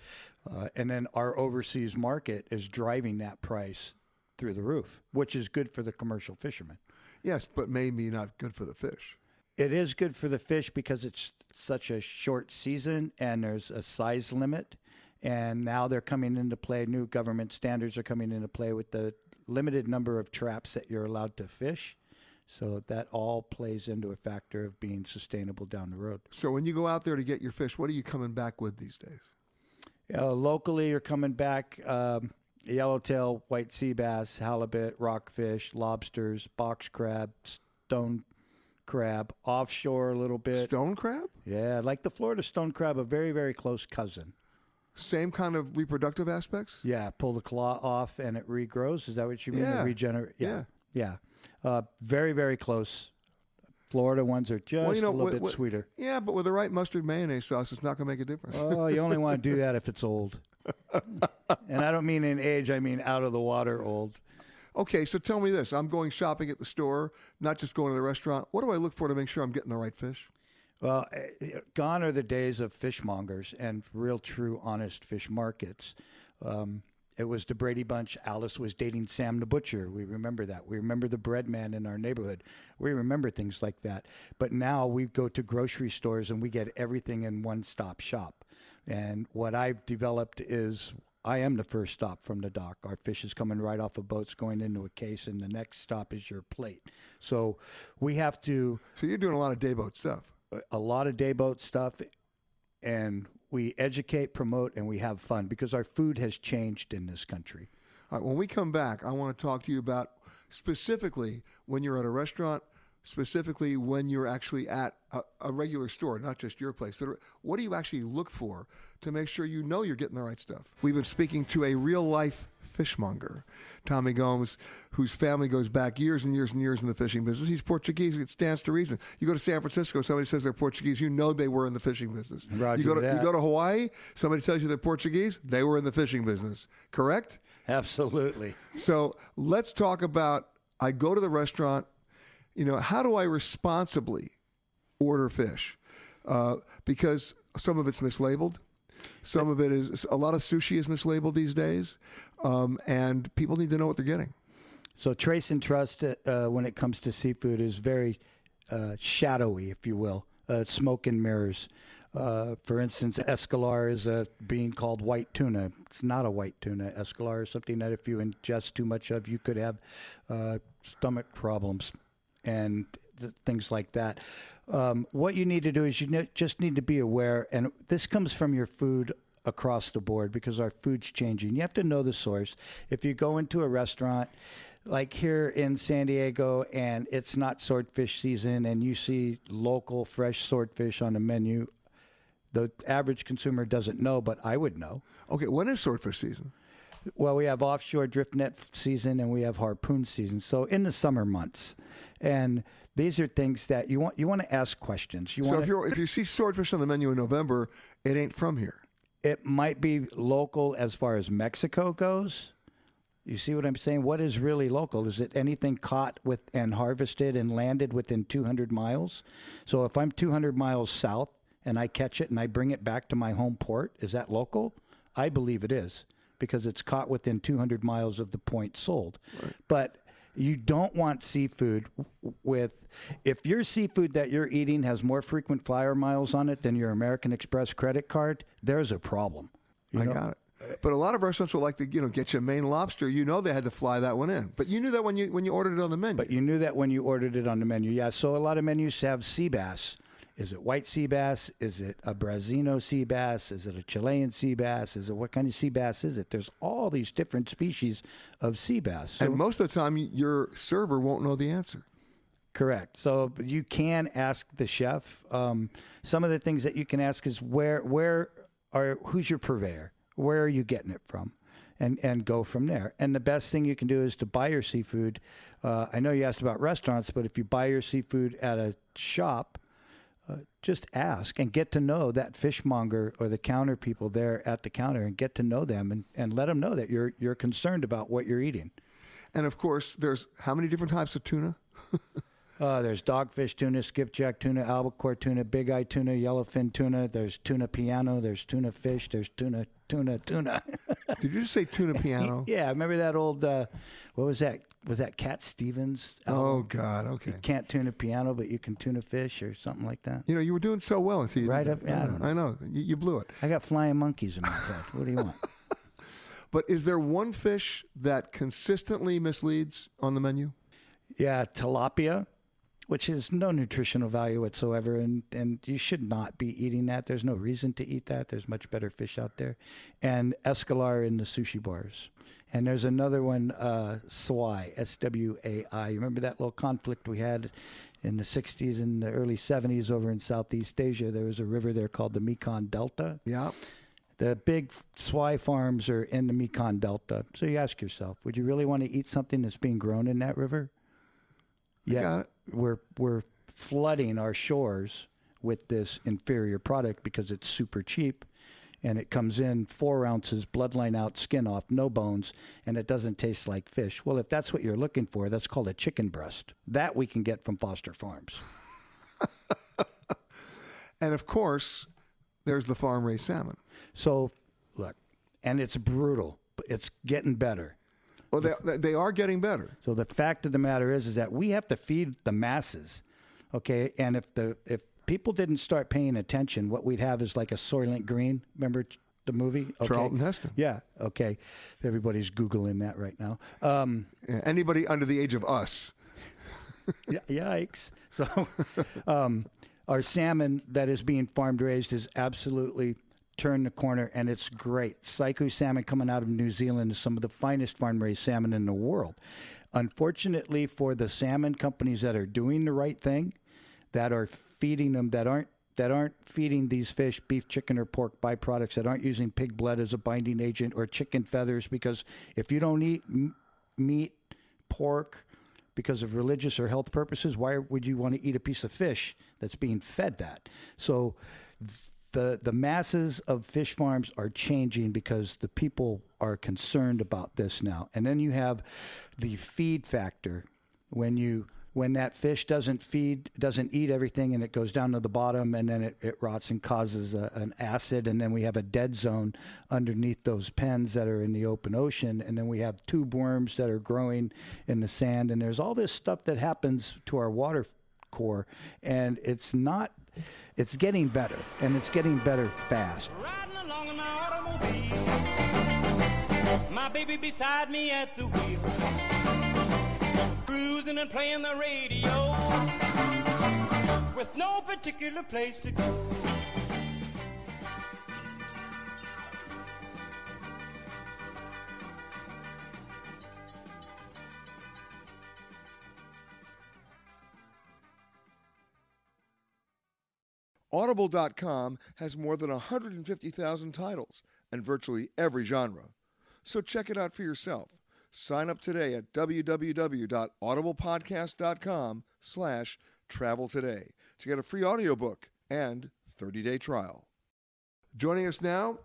[SPEAKER 8] uh, and then our overseas market is driving that price through the roof, which is good for the commercial fishermen.
[SPEAKER 1] Yes, but maybe not good for the fish.
[SPEAKER 8] It is good for the fish because it's such a short season and there's a size limit. And now they're coming into play. New government standards are coming into play with the limited number of traps that you're allowed to fish. So that all plays into a factor of being sustainable down the road.
[SPEAKER 1] So when you go out there to get your fish, what are you coming back with these days?
[SPEAKER 8] Uh, locally, you're coming back um, yellowtail, white sea bass, halibut, rockfish, lobsters, box crab, stone crab. Offshore, a little bit.
[SPEAKER 1] Stone crab?
[SPEAKER 8] Yeah, like the Florida stone crab, a very, very close cousin.
[SPEAKER 1] Same kind of reproductive aspects?
[SPEAKER 8] Yeah, pull the claw off and it regrows. Is that what you mean?
[SPEAKER 1] Yeah.
[SPEAKER 8] Regenerate.
[SPEAKER 1] Yeah.
[SPEAKER 8] Yeah. Yeah. Uh, very, very close. Florida ones are just
[SPEAKER 1] Well, you know,
[SPEAKER 8] a little bit sweeter.
[SPEAKER 1] Yeah, but with the right mustard mayonnaise sauce, it's not going to make a difference.
[SPEAKER 8] Oh, you only want to do that if it's old. [laughs] and I don't mean in age, I mean out of the water old.
[SPEAKER 1] Okay, so tell me this. I'm going shopping at the store, not just going to the restaurant. What do I look for to make sure I'm getting the right fish?
[SPEAKER 8] Well, eh, gone are the days of fishmongers and real, true, honest fish markets. Um, it was the Brady Bunch. Alice was dating Sam the Butcher. We remember that. We remember the bread man in our neighborhood. We remember things like that. But now we go to grocery stores and we get everything in one stop shop. And what I've developed is I am the first stop from the dock. Our fish is coming right off of boats going into a case, and the next stop is your plate. So we have to
[SPEAKER 1] So you're doing a lot of dayboat stuff.
[SPEAKER 8] a lot of dayboat stuff and we educate, promote, and we have fun because our food has changed in this country.
[SPEAKER 1] All right, when we come back, I want to talk to you about specifically when you're at a restaurant, specifically when you're actually at a, a regular store, not just your place. What do you actually look for to make sure you know you're getting the right stuff? We've been speaking to a real life fishmonger, Tommy Gomes, whose family goes back years and years and years in the fishing business. He's Portuguese. It stands to reason. You go to San Francisco, somebody says they're Portuguese, you know they were in the fishing business.
[SPEAKER 8] Roger
[SPEAKER 1] you go to
[SPEAKER 8] that.
[SPEAKER 1] you go to Hawaii, somebody tells you they're Portuguese, they were in the fishing business. Correct?
[SPEAKER 8] Absolutely.
[SPEAKER 1] So let's talk about I go to the restaurant, you know, how do I responsibly order fish? Uh, because some of it's mislabeled. Some of it is, a lot of sushi is mislabeled these days. Um, and people need to know what they're getting.
[SPEAKER 8] So trace and trust uh, when it comes to seafood is very uh, shadowy, if you will, uh, smoke and mirrors. Uh, for instance, escolar is being called white tuna. It's not a white tuna. Escolar is something that if you ingest too much of, you could have uh, stomach problems and th- things like that. Um, what you need to do is you ne- just need to be aware, and this comes from your food across the board because our food's changing. You have to know the source. If you go into a restaurant, like here in San Diego, and it's not swordfish season, and you see local fresh swordfish on the menu, the average consumer doesn't know, but I would know.
[SPEAKER 1] Okay, when is swordfish season?
[SPEAKER 8] Well, we have offshore drift net season and we have harpoon season. So in the summer months, and these are things that you want you want to ask questions. You
[SPEAKER 1] So
[SPEAKER 8] want
[SPEAKER 1] if you if you see swordfish on the menu in November, it ain't from here.
[SPEAKER 8] it might be local as far as Mexico goes. You see what I'm saying? What is really local? Is it anything caught with and harvested and landed within 200 miles? So if I'm 200 miles south and I catch it and I bring it back to my home port, is that local? I believe it is because it's caught within 200 miles of the point sold. But you don't want seafood with if your seafood that you're eating has more frequent flyer miles on it than your American Express credit card, there's a problem. You
[SPEAKER 1] I
[SPEAKER 8] know?
[SPEAKER 1] got it. But a lot of restaurants will like to, you know, get you a Maine lobster. You know they had to fly that one in. But you knew that when you when you ordered it on the menu.
[SPEAKER 8] But you knew that when you ordered it on the menu. Yeah, so a lot of menus have sea bass. Is it white sea bass? Is it a Branzino sea bass? Is it a Chilean sea bass? Is it what kind of sea bass is it? There's all these different species of sea bass. So-
[SPEAKER 1] and most of the time, your server won't know the answer.
[SPEAKER 8] Correct. So you can ask the chef. Um, some of the things that you can ask is where where are who's your purveyor? Where are you getting it from? And and go from there. And the best thing you can do is to buy your seafood. Uh, I know you asked about restaurants, but if you buy your seafood at a shop, just ask and get to know that fishmonger or the counter people there at the counter, and get to know them and, and let them know that you're you're concerned about what you're eating.
[SPEAKER 1] And of course, there's how many different types of tuna? [laughs]
[SPEAKER 8] Uh, there's dogfish tuna, skipjack tuna, albacore tuna, big eye tuna, yellowfin tuna. There's tuna piano. There's tuna fish. There's tuna, tuna, tuna. [laughs]
[SPEAKER 1] Did you just say tuna piano? [laughs]
[SPEAKER 8] yeah, remember that old? Uh, what was that? Was that Cat Stevens?
[SPEAKER 1] Oh? God. Okay.
[SPEAKER 8] You can't tune a piano, but you can tune a fish or something like that.
[SPEAKER 1] You know, you were doing so well until you
[SPEAKER 8] Right up- yeah, I don't know.
[SPEAKER 1] I know. You, you blew it.
[SPEAKER 8] I got flying monkeys in my head. What do you want? [laughs]
[SPEAKER 1] But is there one fish that consistently misleads on the menu?
[SPEAKER 8] Yeah, tilapia, which is no nutritional value whatsoever, and and you should not be eating that. There's no reason to eat that. There's much better fish out there, and escolar in the sushi bars. And there's another one, uh, swai, S W A I. You remember that little conflict we had in the 60s and the early 70s over in Southeast Asia? There was a river there called the Mekong Delta.
[SPEAKER 1] Yeah.
[SPEAKER 8] The big swai farms are in the Mekong Delta. So you ask yourself, would you really want to eat something that's being grown in that river? Yeah,
[SPEAKER 1] got it.
[SPEAKER 8] We're we're flooding our shores with this inferior product because it's super cheap, and it comes in four ounces, bloodline out, skin off, no bones, and it doesn't taste like fish. Well, if that's what you're looking for, that's called a chicken breast. That we can get from Foster Farms. [laughs]
[SPEAKER 1] And of course, there's the farm raised salmon.
[SPEAKER 8] So, look, and it's brutal, but it's getting better.
[SPEAKER 1] Well, they, they- are getting better.
[SPEAKER 8] So the fact of the matter is, is that we have to feed the masses, okay? And if the if people didn't start paying attention, what we'd have is like a Soylent Green. Remember the movie? Okay.
[SPEAKER 1] Charlton Heston.
[SPEAKER 8] Yeah. Okay. Everybody's googling that right now. Um,
[SPEAKER 1] Anybody under the age of us. [laughs]
[SPEAKER 8] y- yikes. So, [laughs] um, our salmon that is being farmed raised is absolutely turned the corner, and it's great. Saiku salmon coming out of New Zealand is some of the finest farm raised salmon in the world. Unfortunately, for the salmon companies that are doing the right thing, that are feeding them, that aren't that aren't feeding these fish beef, chicken, or pork byproducts, that aren't using pig blood as a binding agent or chicken feathers, because if you don't eat m- meat, pork, because of religious or health purposes, why would you want to eat a piece of fish that's being fed that? So the the masses of fish farms are changing because the people are concerned about this now. And then you have the feed factor when you when that fish doesn't feed doesn't eat everything and it goes down to the bottom and then it, it rots and causes a, an acid and then we have a dead zone underneath those pens that are in the open ocean and then we have tube worms that are growing in the sand and there's all this stuff that happens to our water core and it's not it's getting better and it's getting better fast.
[SPEAKER 9] My baby beside me at the wheel. Cruising and playing the radio. With no particular place to go.
[SPEAKER 1] Audible.com has more than 150,000 titles and virtually every genre. So check it out for yourself. Sign up today at www.audiblepodcast.com slash travel today to get a free audiobook and 30-day trial. Joining us now,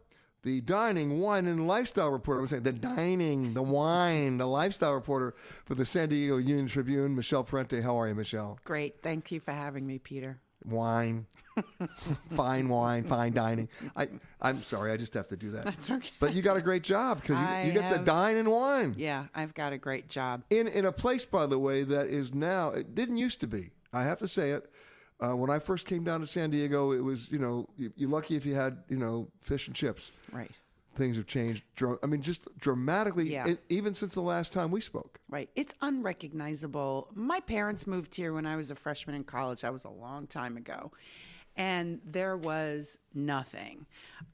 [SPEAKER 1] the dining, wine, and lifestyle reporter. I was saying the dining, the wine, the lifestyle reporter for the San Diego Union Tribune, Michele Parente. How are you, Michelle?
[SPEAKER 10] Great. Thank you for having me, Peter.
[SPEAKER 1] Wine, [laughs] fine wine, fine dining. I, I'm sorry, I just have to do that.
[SPEAKER 10] That's okay.
[SPEAKER 1] But you got a great job because you, you get to
[SPEAKER 10] have-
[SPEAKER 1] dine and wine
[SPEAKER 10] Yeah, I've got a great job.
[SPEAKER 1] in in a place, by the way, that is now. It didn't used to be. I have to say it. Uh, when I first came down to San Diego, it was you know you, you're lucky if you had you know fish and chips.
[SPEAKER 10] Right.
[SPEAKER 1] Things have changed. I mean, just dramatically.
[SPEAKER 10] Yeah.
[SPEAKER 1] e- even since the last time we spoke.
[SPEAKER 10] Right. It's unrecognizable. My parents moved here when I was a freshman in college. That was a long time ago. And there was nothing.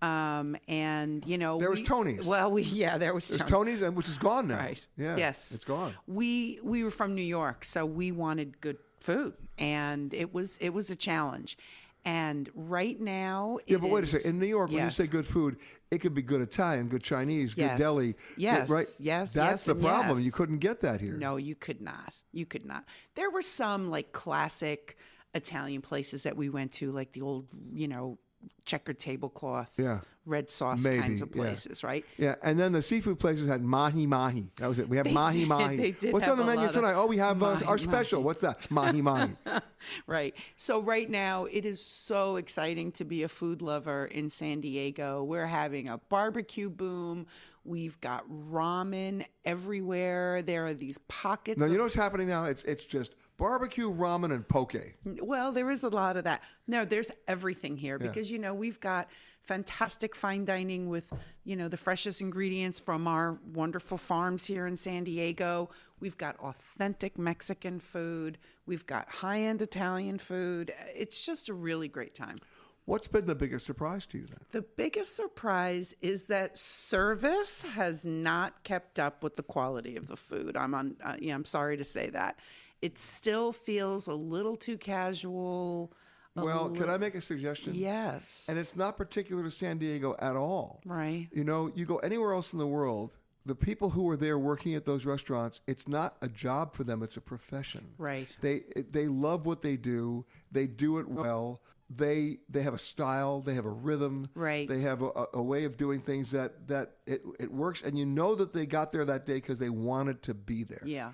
[SPEAKER 10] Um, and, you know,
[SPEAKER 1] There was
[SPEAKER 10] we-
[SPEAKER 1] Tony's.
[SPEAKER 10] Well, we, [laughs] yeah, there was
[SPEAKER 1] There's
[SPEAKER 10] Tony's.
[SPEAKER 1] Tony's, which is gone now.
[SPEAKER 10] Right.
[SPEAKER 1] Yeah.
[SPEAKER 10] Yes.
[SPEAKER 1] It's gone.
[SPEAKER 10] We we were from New York, so we wanted good food, and it was it was a challenge. And right now,
[SPEAKER 1] Yeah, but wait a second. In New York, when you say good food, it could be good Italian, good Chinese, good
[SPEAKER 10] Yes.
[SPEAKER 1] deli. good-
[SPEAKER 10] Yes,
[SPEAKER 1] right?
[SPEAKER 10] yes,
[SPEAKER 1] That's
[SPEAKER 10] yes,
[SPEAKER 1] the problem.
[SPEAKER 10] yes.
[SPEAKER 1] You couldn't get that here.
[SPEAKER 10] No, you could not. You could not. There were some like classic Italian places that we went to, like the old, you know, checkered tablecloth
[SPEAKER 1] Yeah.
[SPEAKER 10] Red sauce
[SPEAKER 1] Maybe,
[SPEAKER 10] kinds of
[SPEAKER 1] yeah.
[SPEAKER 10] places, right?
[SPEAKER 1] Yeah, and then the seafood places had mahi mahi. That was it. We have
[SPEAKER 10] They
[SPEAKER 1] mahi
[SPEAKER 10] did.
[SPEAKER 1] mahi. [laughs] What's on the menu tonight? Oh, we have uh,
[SPEAKER 10] mahi
[SPEAKER 1] our special. What's that? Mahi mahi. [laughs]
[SPEAKER 10] Right. So right now it is so exciting to be a food lover in San Diego. We're having a barbecue boom. We've got ramen everywhere. There are these pockets.
[SPEAKER 1] no,
[SPEAKER 10] of
[SPEAKER 1] you know what's happening now? It's it's just barbecue, ramen, and poke.
[SPEAKER 10] Well, there is a lot of that. No, there's everything here
[SPEAKER 1] Yeah.
[SPEAKER 10] because you know we've got fantastic fine dining with you know the freshest ingredients from our wonderful farms here in San Diego. We've got authentic Mexican food. We've got high-end Italian food. It's just a really great time.
[SPEAKER 1] What's been the biggest surprise to you then?
[SPEAKER 10] The biggest surprise is that service has not kept up with the quality of the food. I'm on. Uh, yeah, I'm sorry to say that. It still feels a little too casual.
[SPEAKER 1] Well, can I make a suggestion?
[SPEAKER 10] Yes.
[SPEAKER 1] And it's not particular to San Diego at all.
[SPEAKER 10] Right.
[SPEAKER 1] You know, you go anywhere else in the world, the people who are there working at those restaurants, it's not a job for them, it's a profession.
[SPEAKER 10] Right.
[SPEAKER 1] They they love what they do. They do it oh. well. They they have a style, they have a rhythm.
[SPEAKER 10] Right.
[SPEAKER 1] They have a, a- way of doing things that that it, it works and you know that they got there that day because they wanted to be there.
[SPEAKER 10] Yeah.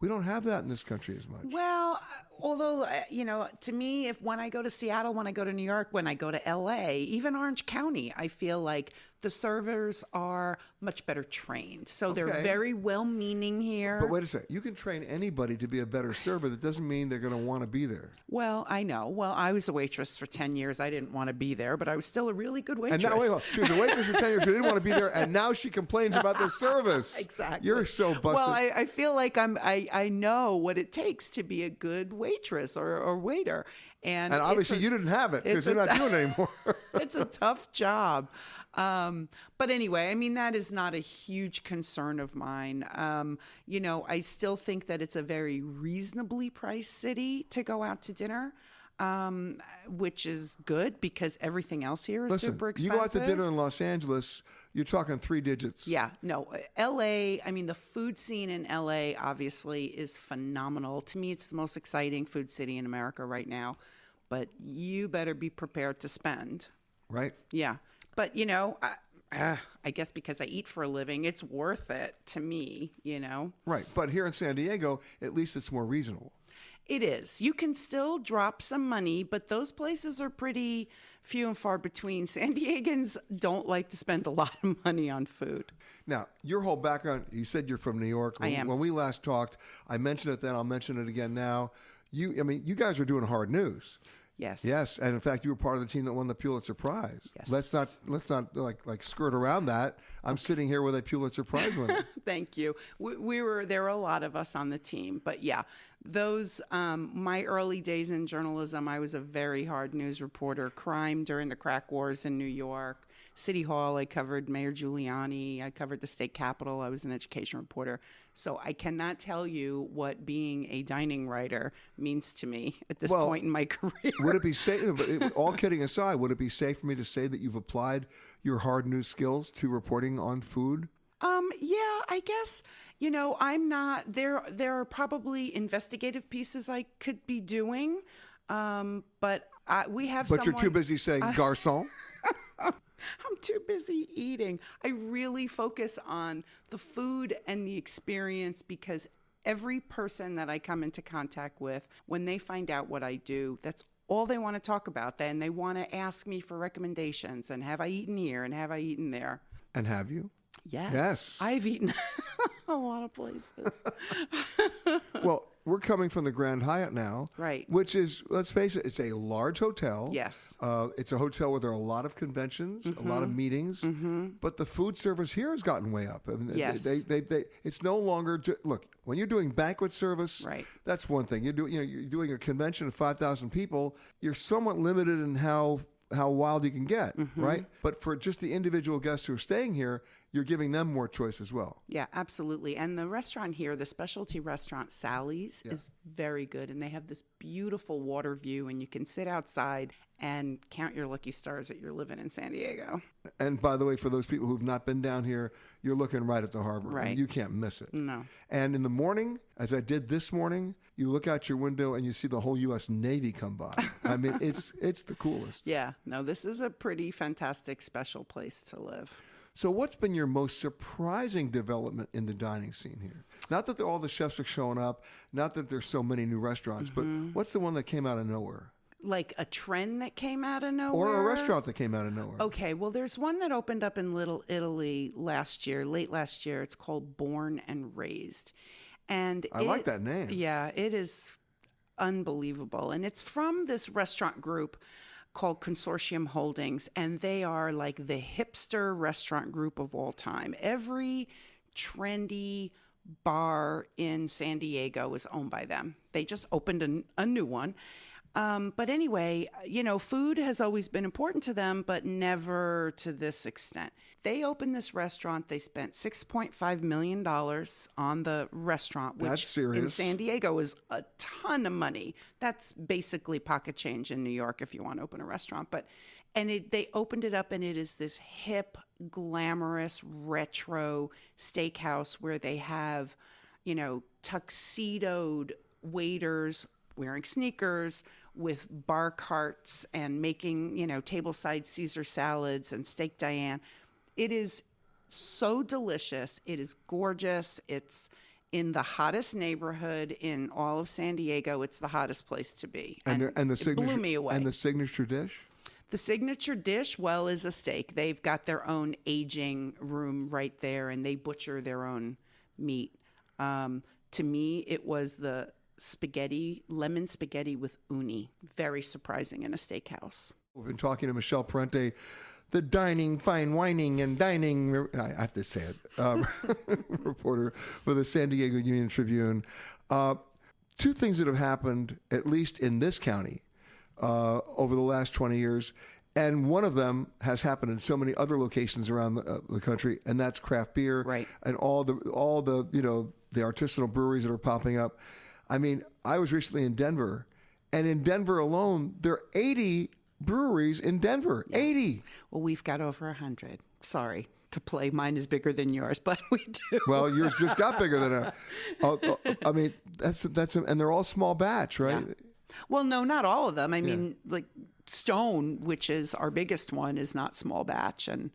[SPEAKER 1] We don't have that in this country as much.
[SPEAKER 10] Well, although uh, you know, to me, if when I go to Seattle, when I go to New York, when I go to L.A., even Orange County, I feel like the servers are much better trained. So they're very well-meaning here.
[SPEAKER 1] But wait a second. You can train anybody to be a better server. That doesn't mean they're going to want to be there.
[SPEAKER 10] Well, I know. Well, I was a waitress for 10 years. I didn't want to be there, but I was still a really good waitress.
[SPEAKER 1] And now, wait, wait, she was a waitress for 10 years. She didn't want to be there. And now she complains about the service. [laughs]
[SPEAKER 10] Exactly.
[SPEAKER 1] You're so busted.
[SPEAKER 10] Well, I, I feel like I'm I, I know what it takes to be a good waitress or, or waiter. And,
[SPEAKER 1] and obviously
[SPEAKER 10] a-
[SPEAKER 1] you didn't have it because you're not doing it anymore. [laughs]
[SPEAKER 10] it's a tough job. Um, but anyway, I mean, that is not a huge concern of mine. Um, you know, I still think that it's a very reasonably priced city to go out to dinner, um, which is good because everything else here is
[SPEAKER 1] Listen,
[SPEAKER 10] super
[SPEAKER 1] you go out to dinner in Los Angeles, you're talking three digits.
[SPEAKER 10] Yeah, no, LA, I mean, the food scene in LA obviously is phenomenal. To me, it's the most exciting food city in America right now. But you better be prepared to spend.
[SPEAKER 1] Right?
[SPEAKER 10] Yeah. But, you know, I, I guess because I eat for a living, it's worth it to me, you know?
[SPEAKER 1] Right. But here in San Diego, at least it's more reasonable.
[SPEAKER 10] It is. You can still drop some money, but those places are pretty few and far between. [laughs] San Diegans don't like to spend a lot of money on food.
[SPEAKER 1] Now, your whole background, you said you're from New York.
[SPEAKER 10] I am.
[SPEAKER 1] When we last talked, I mentioned it then, I'll mention it again now. You, I mean, you guys are doing hard news.
[SPEAKER 10] Yes.
[SPEAKER 1] Yes, and in fact, you were part of the team that won the Pulitzer Prize.
[SPEAKER 10] Yes.
[SPEAKER 1] Let's not let's not like like skirt around that. I'm sitting here with a Pulitzer Prize winner. [laughs]
[SPEAKER 10] Thank you. We, we were there were a lot of us on the team, but yeah, those um, my early days in journalism. I was a very hard news reporter. Crime during the crack wars in New York, City Hall. I covered Mayor Giuliani. I covered the state capitol. I was an education reporter. So I cannot tell you what being a dining writer means to me at this
[SPEAKER 1] Well,
[SPEAKER 10] point in my [laughs] career.
[SPEAKER 1] would it be safe? All kidding aside, would it be safe for me to say that you've applied your hard news skills to reporting on food?
[SPEAKER 10] Um, yeah, I guess you know I'm not there. There are probably investigative pieces I could be doing, um, but I, we have.
[SPEAKER 1] But you're too busy saying
[SPEAKER 10] I- [laughs]
[SPEAKER 1] garçon. [laughs]
[SPEAKER 10] I'm too busy eating. I really focus on the food and the experience because every person that I come into contact with, when they find out what I do, that's all they want to talk about. Then they want to ask me for recommendations and have I eaten here and have I eaten there.
[SPEAKER 1] And have you?
[SPEAKER 10] Yes.
[SPEAKER 1] Yes.
[SPEAKER 10] I've eaten [laughs] a lot of places. [laughs]
[SPEAKER 1] Well, we're coming from the Grand Hyatt now,
[SPEAKER 10] Right.
[SPEAKER 1] Which is, let's face it, it's a large hotel.
[SPEAKER 10] Yes.
[SPEAKER 1] Uh, it's a hotel where there are a lot of conventions, a lot of
[SPEAKER 10] Mm-hmm.
[SPEAKER 1] meetings. But the food service here has gotten way up. I mean,
[SPEAKER 10] Yes.
[SPEAKER 1] They, they, they, it's no longer look when you're doing banquet service.
[SPEAKER 10] Right.
[SPEAKER 1] That's one thing. You're doing, you know, you're doing a convention of five thousand people. You're somewhat limited in how how wild you can get,
[SPEAKER 10] Mm-hmm.
[SPEAKER 1] right? But for just the individual guests who are staying here, you're giving them more choice as well.
[SPEAKER 10] Yeah, absolutely. And the restaurant here, the specialty restaurant Sally's, is very good. And they have this beautiful water view, and you can sit outside and count your lucky stars that you're living in San Diego.
[SPEAKER 1] And by the way, for those people who've not been down here, you're looking right at the harbor. and
[SPEAKER 10] Right.
[SPEAKER 1] you can't miss it.
[SPEAKER 10] No.
[SPEAKER 1] And in the morning, as I did this morning, you look out your window and you see the whole U.S. Navy come by. I mean, it's it's the coolest. [laughs]
[SPEAKER 10] Yeah, no, this is a pretty fantastic, special place to live.
[SPEAKER 1] So, what's been your most surprising development in the dining scene here? Not that all the chefs are showing up, not that there's so many new restaurants,
[SPEAKER 10] Mm-hmm.
[SPEAKER 1] but what's the one that came out of nowhere?
[SPEAKER 10] Like a trend that came out of nowhere?
[SPEAKER 1] Or a restaurant that came out of nowhere?
[SPEAKER 10] Okay, well, there's one that opened up in Little Italy last year, late last year. It's called Born and Raised. And
[SPEAKER 1] I like that name.
[SPEAKER 10] Yeah, it is unbelievable. And it's from this restaurant group called Consortium Holdings, and they are like the hipster restaurant group of all time. Every trendy bar in San Diego is owned by them. They just opened a, a new one. Um, but anyway, you know, food has always been important to them, but never to this extent. They opened this restaurant. They spent $6.5 million on the restaurant, which in. San Diego is a ton of money. That's basically pocket change in New York if you want to open a restaurant. But and it, they opened it up, and it is this hip, glamorous, retro steakhouse where they have, you know, tuxedoed waiters wearing sneakers with bar carts and making, you know, tableside Caesar salads and steak Diane. It is so delicious. It is gorgeous. It's in the hottest neighborhood in all of San Diego. It's the hottest place to be.
[SPEAKER 1] And, the, and the signature
[SPEAKER 10] blew me away.
[SPEAKER 1] and the signature dish.
[SPEAKER 10] The signature dish, well, is a steak. They've got their own aging room right there, and they butcher their own meat. Um, to me, it was the spaghetti, lemon spaghetti with uni. Very surprising in a steakhouse.
[SPEAKER 1] We've been talking to Michele Parente, the dining, fine wining, and dining. I have to say it. Um, [laughs] reporter for the San Diego Union Tribune. Uh, two things that have happened, at least in this county, uh, over the last 20 years. And one of them has happened in so many other locations around the, uh, the country, and that's craft beer,
[SPEAKER 10] Right.
[SPEAKER 1] And all the all the you know the artisanal breweries that are popping up. I mean, I was recently in Denver, and in Denver alone, there are 80 breweries in Denver. 80.
[SPEAKER 10] Well, we've got over a hundred. Sorry to play. Mine is bigger than yours, [laughs] but we do.
[SPEAKER 1] Well, yours just got bigger than oh, I mean, that's that's and they're all small batch, right?
[SPEAKER 10] Well, no, not all of them. I mean, like Stone, which is our biggest one, is not small batch, and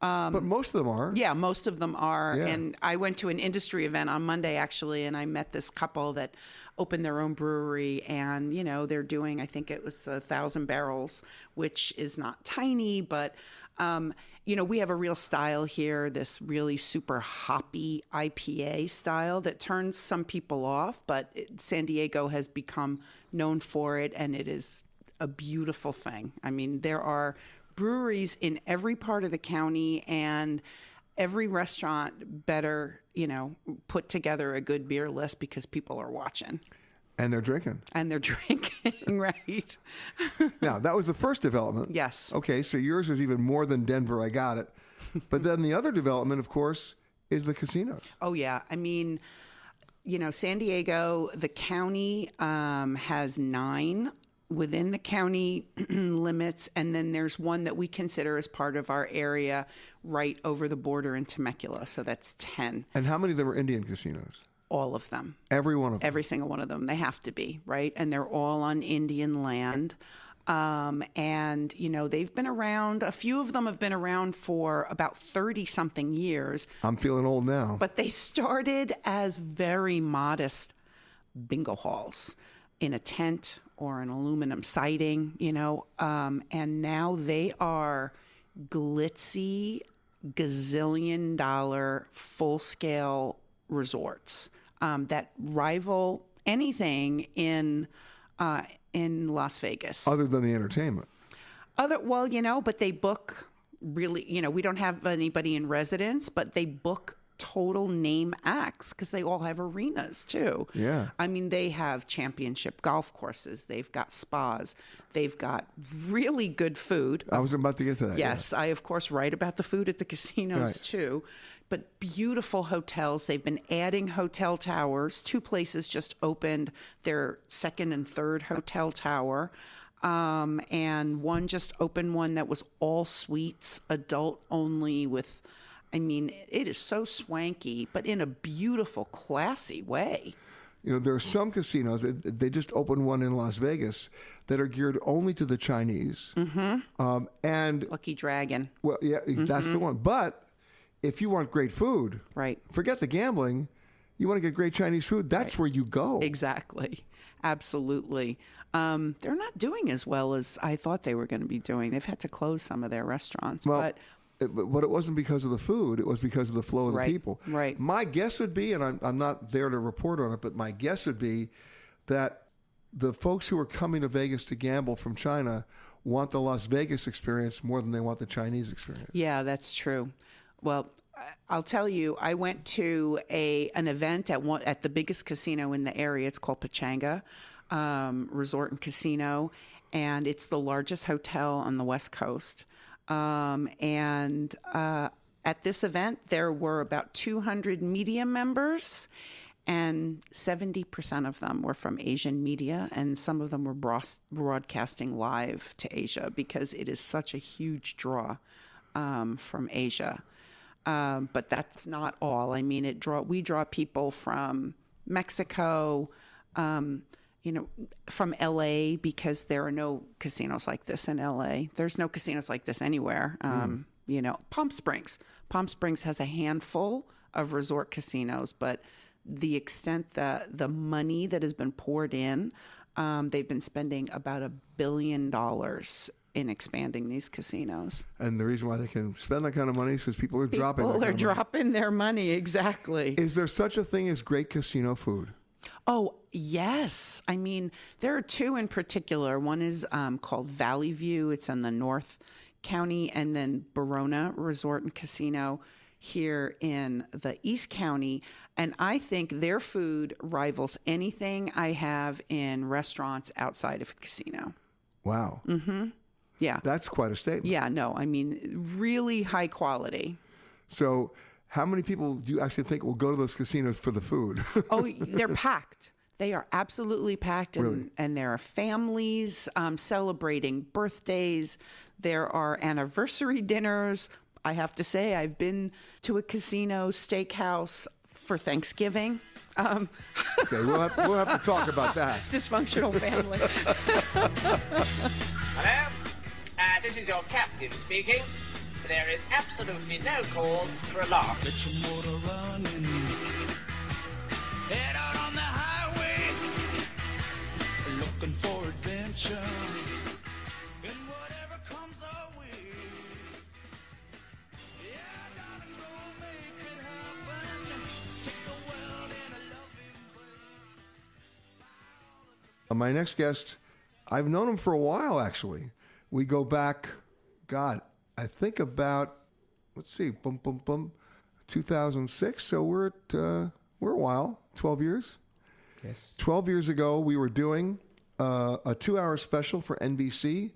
[SPEAKER 1] but most of them are.
[SPEAKER 10] yeah, most of them are.
[SPEAKER 1] Yeah.
[SPEAKER 10] And I went to an industry event on Monday actually, and I met this couple that opened their own brewery, and you know they're doing, I think it was a thousand barrels, which is not tiny, but. Um, you know, we have a real style here, this really super hoppy IPA style that turns some people off, but it, San Diego has become known for it, and it is a beautiful thing. I mean, there are breweries in every part of the county, and every restaurant better, you know, put together a good beer list because people are watching
[SPEAKER 1] And they're drinking.
[SPEAKER 10] and they're [laughs] drinking, right? [laughs]
[SPEAKER 1] Now, that was the first development.
[SPEAKER 10] Yes.
[SPEAKER 1] Okay, so yours is even more than Denver. I got it. But then the other development, of course, is the casinos.
[SPEAKER 10] Oh yeah, I mean, you know, San Diego, the county um, has nine within the county [clears throat] limits, and then there's one that we consider as part of our area right over the border in Temecula. So that's ten.
[SPEAKER 1] And how many of them are Indian casinos?
[SPEAKER 10] All of them.
[SPEAKER 1] Every one of them.
[SPEAKER 10] Every single one of them. They have to be, right? And they're all on Indian land. Um, and, you know, they've been around, a few of them have been around for about 30 something years,
[SPEAKER 1] I'm feeling old now.
[SPEAKER 10] but they started as very modest bingo halls in a tent or an aluminum siding, you know, um, and now they are glitzy, gazillion dollar, full scale resorts um, that rival anything in uh, in Las Vegas.
[SPEAKER 1] Other than the entertainment.
[SPEAKER 10] Other well, you know, but they book really, you know, we don't have anybody in residence, but they book total name acts because they all have arenas too.
[SPEAKER 1] Yeah.
[SPEAKER 10] I mean, they have championship golf courses, they've got spas, they've got really good food.
[SPEAKER 1] I was about to get to that. yeah.
[SPEAKER 10] Yes, I of course write about the food at the casinos
[SPEAKER 1] Right.
[SPEAKER 10] too. But beautiful hotels. They've been adding hotel towers. Two places just opened their second and third hotel tower. Um, and one just opened one that was all suites, adult only, with, I mean, it is so swanky, but in a beautiful, classy way.
[SPEAKER 1] You know, there are some casinos. They just opened one in Las Vegas that are geared only to the Chinese. Mm-hmm. Um, and
[SPEAKER 10] Lucky Dragon.
[SPEAKER 1] well, yeah, that's the one. But if you want great food,
[SPEAKER 10] Right.
[SPEAKER 1] forget the gambling. You want to get great Chinese food. That's where you go.
[SPEAKER 10] Exactly. [laughs] Absolutely. Um, they're not doing as well as I thought they were going to be doing. They've had to close some of their restaurants.
[SPEAKER 1] Well,
[SPEAKER 10] but
[SPEAKER 1] it, but it wasn't because of the food. It was because of the flow of
[SPEAKER 10] Right,
[SPEAKER 1] the people.
[SPEAKER 10] right.
[SPEAKER 1] My guess would be, and I'm, I'm not there to report on it, but my guess would be that the folks who are coming to Vegas to gamble from China want the Las Vegas experience more than they want the Chinese experience.
[SPEAKER 10] yeah, that's true. Well, I'll tell you, I went to a an event at one at the biggest casino in the area. It's called Pechanga um, Resort and Casino, and it's the largest hotel on the West Coast. Um, and uh, at this event, there were about 200 media members, and 70% of them were from Asian media, and some of them were broadcasting live to Asia because it is such a huge draw um, from Asia. Um, but that's not all. I mean, it draw we draw people from Mexico, um, you know, from LA because there are no casinos like this in LA. There's no casinos like this anywhere. Um, You know, Palm Springs. Palm Springs has a handful of resort casinos, but the extent that the money that has been poured in, um, they've been spending about a billion dollars in expanding these casinos.
[SPEAKER 1] And the reason why they can spend that kind of money is because people are dropping.
[SPEAKER 10] People are
[SPEAKER 1] of money.
[SPEAKER 10] dropping their money, exactly.
[SPEAKER 1] Is there such a thing as great casino food?
[SPEAKER 10] Oh, yes. I mean, there are two in particular. One is um, called Valley View, it's in the North County, and then Barona Resort and Casino here in the East County. And I think their food rivals anything I have in restaurants outside of a casino.
[SPEAKER 1] Wow, Mm hmm.
[SPEAKER 10] Yeah.
[SPEAKER 1] that's quite a statement.
[SPEAKER 10] Yeah, no, I mean, really high quality.
[SPEAKER 1] So, how many people do you actually think will go to those casinos for the food? [laughs]
[SPEAKER 10] Oh, they're [laughs] packed. They are absolutely packed, and,
[SPEAKER 1] Really?
[SPEAKER 10] and there are families um, celebrating birthdays. There are anniversary dinners. I have to say, I've been to a casino steakhouse for Thanksgiving. Um,
[SPEAKER 1] okay, we'll have, we'll have to talk about that. [laughs]
[SPEAKER 10] dysfunctional family.
[SPEAKER 11] Hello? Uh, this is your captain speaking. There is absolutely no cause for alarm.
[SPEAKER 9] Get your motor running. Head out on the highway. Looking for adventure. And whatever comes our way. Yeah, darling, go make it happen. Take the world in a loving embrace.
[SPEAKER 1] My next guest, I've known him for a while, actually. We go back, God, I think about, let's see, bum, bum, bum, 2006. So we're at, uh, we're a while, 12 years.
[SPEAKER 12] Yes.
[SPEAKER 1] 12 years ago, we were doing uh, a two hour special for NBC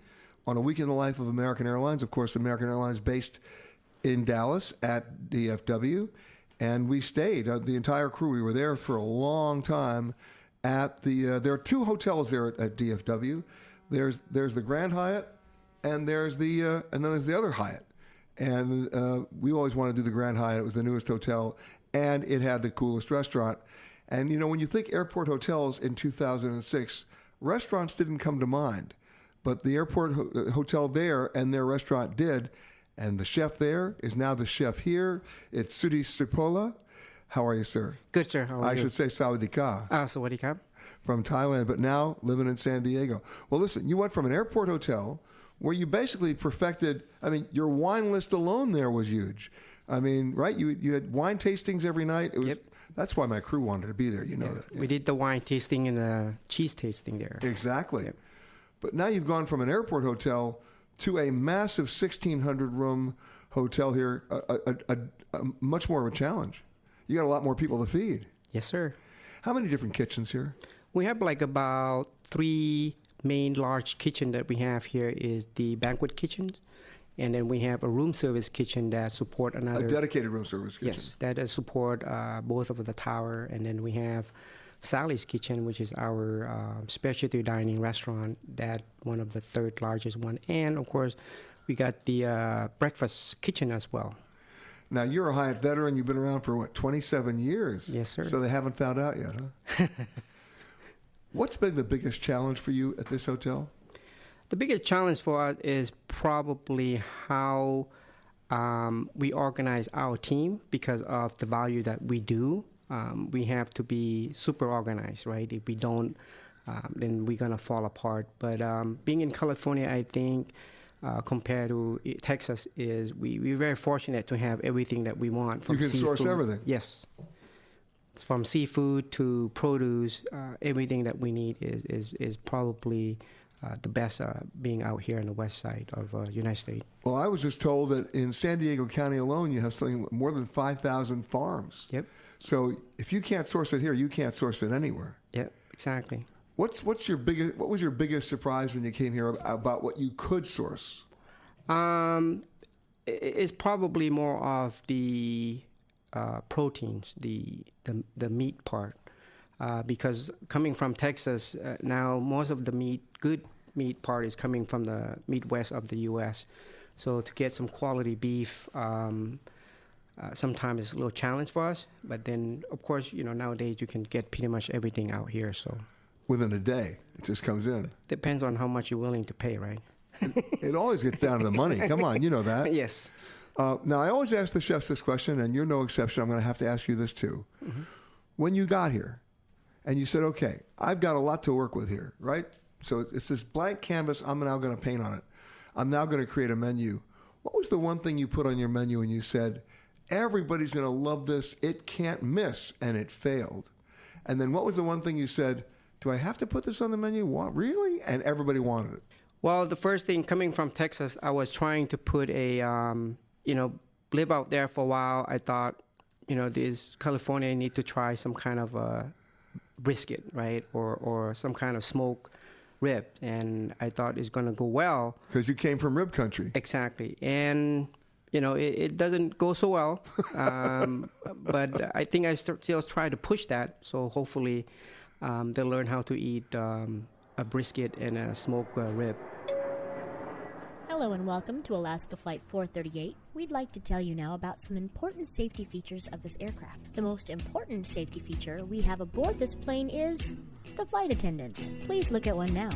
[SPEAKER 1] on a week in the life of American Airlines. Of course, American Airlines based in Dallas at DFW. And we stayed, uh, the entire crew. We were there for a long time at the, uh, there are two hotels there at, at DFW. There's, there's the Grand Hyatt and there's the, uh, and then there's the other Hyatt. And uh, we always wanted to do the Grand Hyatt. It was the newest hotel, and it had the coolest restaurant. And you know, when you think airport hotels in 2006, restaurants didn't come to mind, but the airport ho- uh, hotel there and their restaurant did. And the chef there is now the chef here. It's Sudi Sripola. How are you, sir?
[SPEAKER 12] Good, sir. How are
[SPEAKER 1] I
[SPEAKER 12] you?
[SPEAKER 1] should say Sawadee
[SPEAKER 12] Ah, sawadee krap.
[SPEAKER 1] from Thailand, but now living in San Diego. Well, listen, you went from an airport hotel where you basically perfected. I mean, your wine list alone there was huge. I mean, right? You you had wine tastings every night. It was. That's why my crew wanted to be there. You know that.
[SPEAKER 12] We did the wine tasting and the cheese tasting there.
[SPEAKER 1] Exactly. But now you've gone from an airport hotel to a massive 1,600 room hotel here, a, a, a, a much more of a challenge. You got a lot more people to feed.
[SPEAKER 12] Yes, sir.
[SPEAKER 1] How many different kitchens here?
[SPEAKER 12] We have like about three main large kitchen that we have here is the banquet kitchen, and then we have a room service kitchen that support another
[SPEAKER 1] A dedicated room service kitchen.
[SPEAKER 12] Yes, that support uh, both of the tower, and then we have Sally's Kitchen, which is our uh, specialty dining restaurant, that one of the third largest one, and of course, we got the uh, breakfast kitchen as well.
[SPEAKER 1] Now you're a Hyatt veteran. You've been around for what 27 years.
[SPEAKER 12] Yes, sir.
[SPEAKER 1] So they haven't found out yet, huh? [laughs] What's been the biggest challenge for you at this hotel?
[SPEAKER 12] The biggest challenge for us is probably how um, we organize our team because of the value that we do. Um, we have to be super organized, right? If we don't, um, then we're gonna fall apart. But um, being in California, I think. Uh, compared to Texas, is we, we're very fortunate to have everything that we want. From
[SPEAKER 1] You can source
[SPEAKER 12] seafood-
[SPEAKER 1] everything.
[SPEAKER 12] Yes, from seafood to produce, uh, everything that we need is is is probably uh, the best uh, being out here on the west side of uh, United States.
[SPEAKER 1] Well, I was just told that in San Diego County alone, you have something more than 5,000 farms.
[SPEAKER 12] Yep.
[SPEAKER 1] So if you can't source it here, you can't source it anywhere.
[SPEAKER 12] Yep, exactly.
[SPEAKER 1] What's what's your biggest what was your biggest surprise when you came here about what you could source?
[SPEAKER 12] Um, it's probably more of the uh, proteins, the, the the meat part, uh, because coming from Texas uh, now, most of the meat, good meat part, is coming from the Midwest of the U.S. So to get some quality beef. Um, uh, sometimes it's a little challenge for us, but then of course you know nowadays you can get pretty much everything out here. So
[SPEAKER 1] Within a day, it just comes in.
[SPEAKER 12] depends on how much you're willing to pay, right?
[SPEAKER 1] It always gets down to the money. Come on, you know that. [laughs]
[SPEAKER 12] Yes.
[SPEAKER 1] Uh, now, I always ask the chefs this question, and you're no exception. I'm going to have to ask you this too. When you got here, and you said, "Okay, I've got a lot to work with here," right? So it's this blank canvas. I'm now going to paint on it. I'm now going to create a menu. What was the one thing you put on your menu and you said, "Everybody's going to love this. It can't miss," and it failed? And then what was the one thing you said? Do I have to put this on the menu? What really? And everybody wanted it.
[SPEAKER 12] Well, the first thing coming from Texas, I was trying to put a, um, you know, live out there for a while. I thought, you know, this California need to try some kind of a brisket, right, or or some kind of smoke rib, and I thought it's gonna go well.
[SPEAKER 1] Because you came from rib country.
[SPEAKER 12] Exactly, and you know, it, it doesn't go so well. [laughs] Um, but I think I st- still try to push that, so hopefully um, they'll learn how to eat um, a brisket and a smoked uh, rib.
[SPEAKER 13] Hello and welcome to Alaska Flight 438. We'd like to tell you now about some important safety features of this aircraft. The most important safety feature we have aboard this plane is the flight attendants. Please look at one now.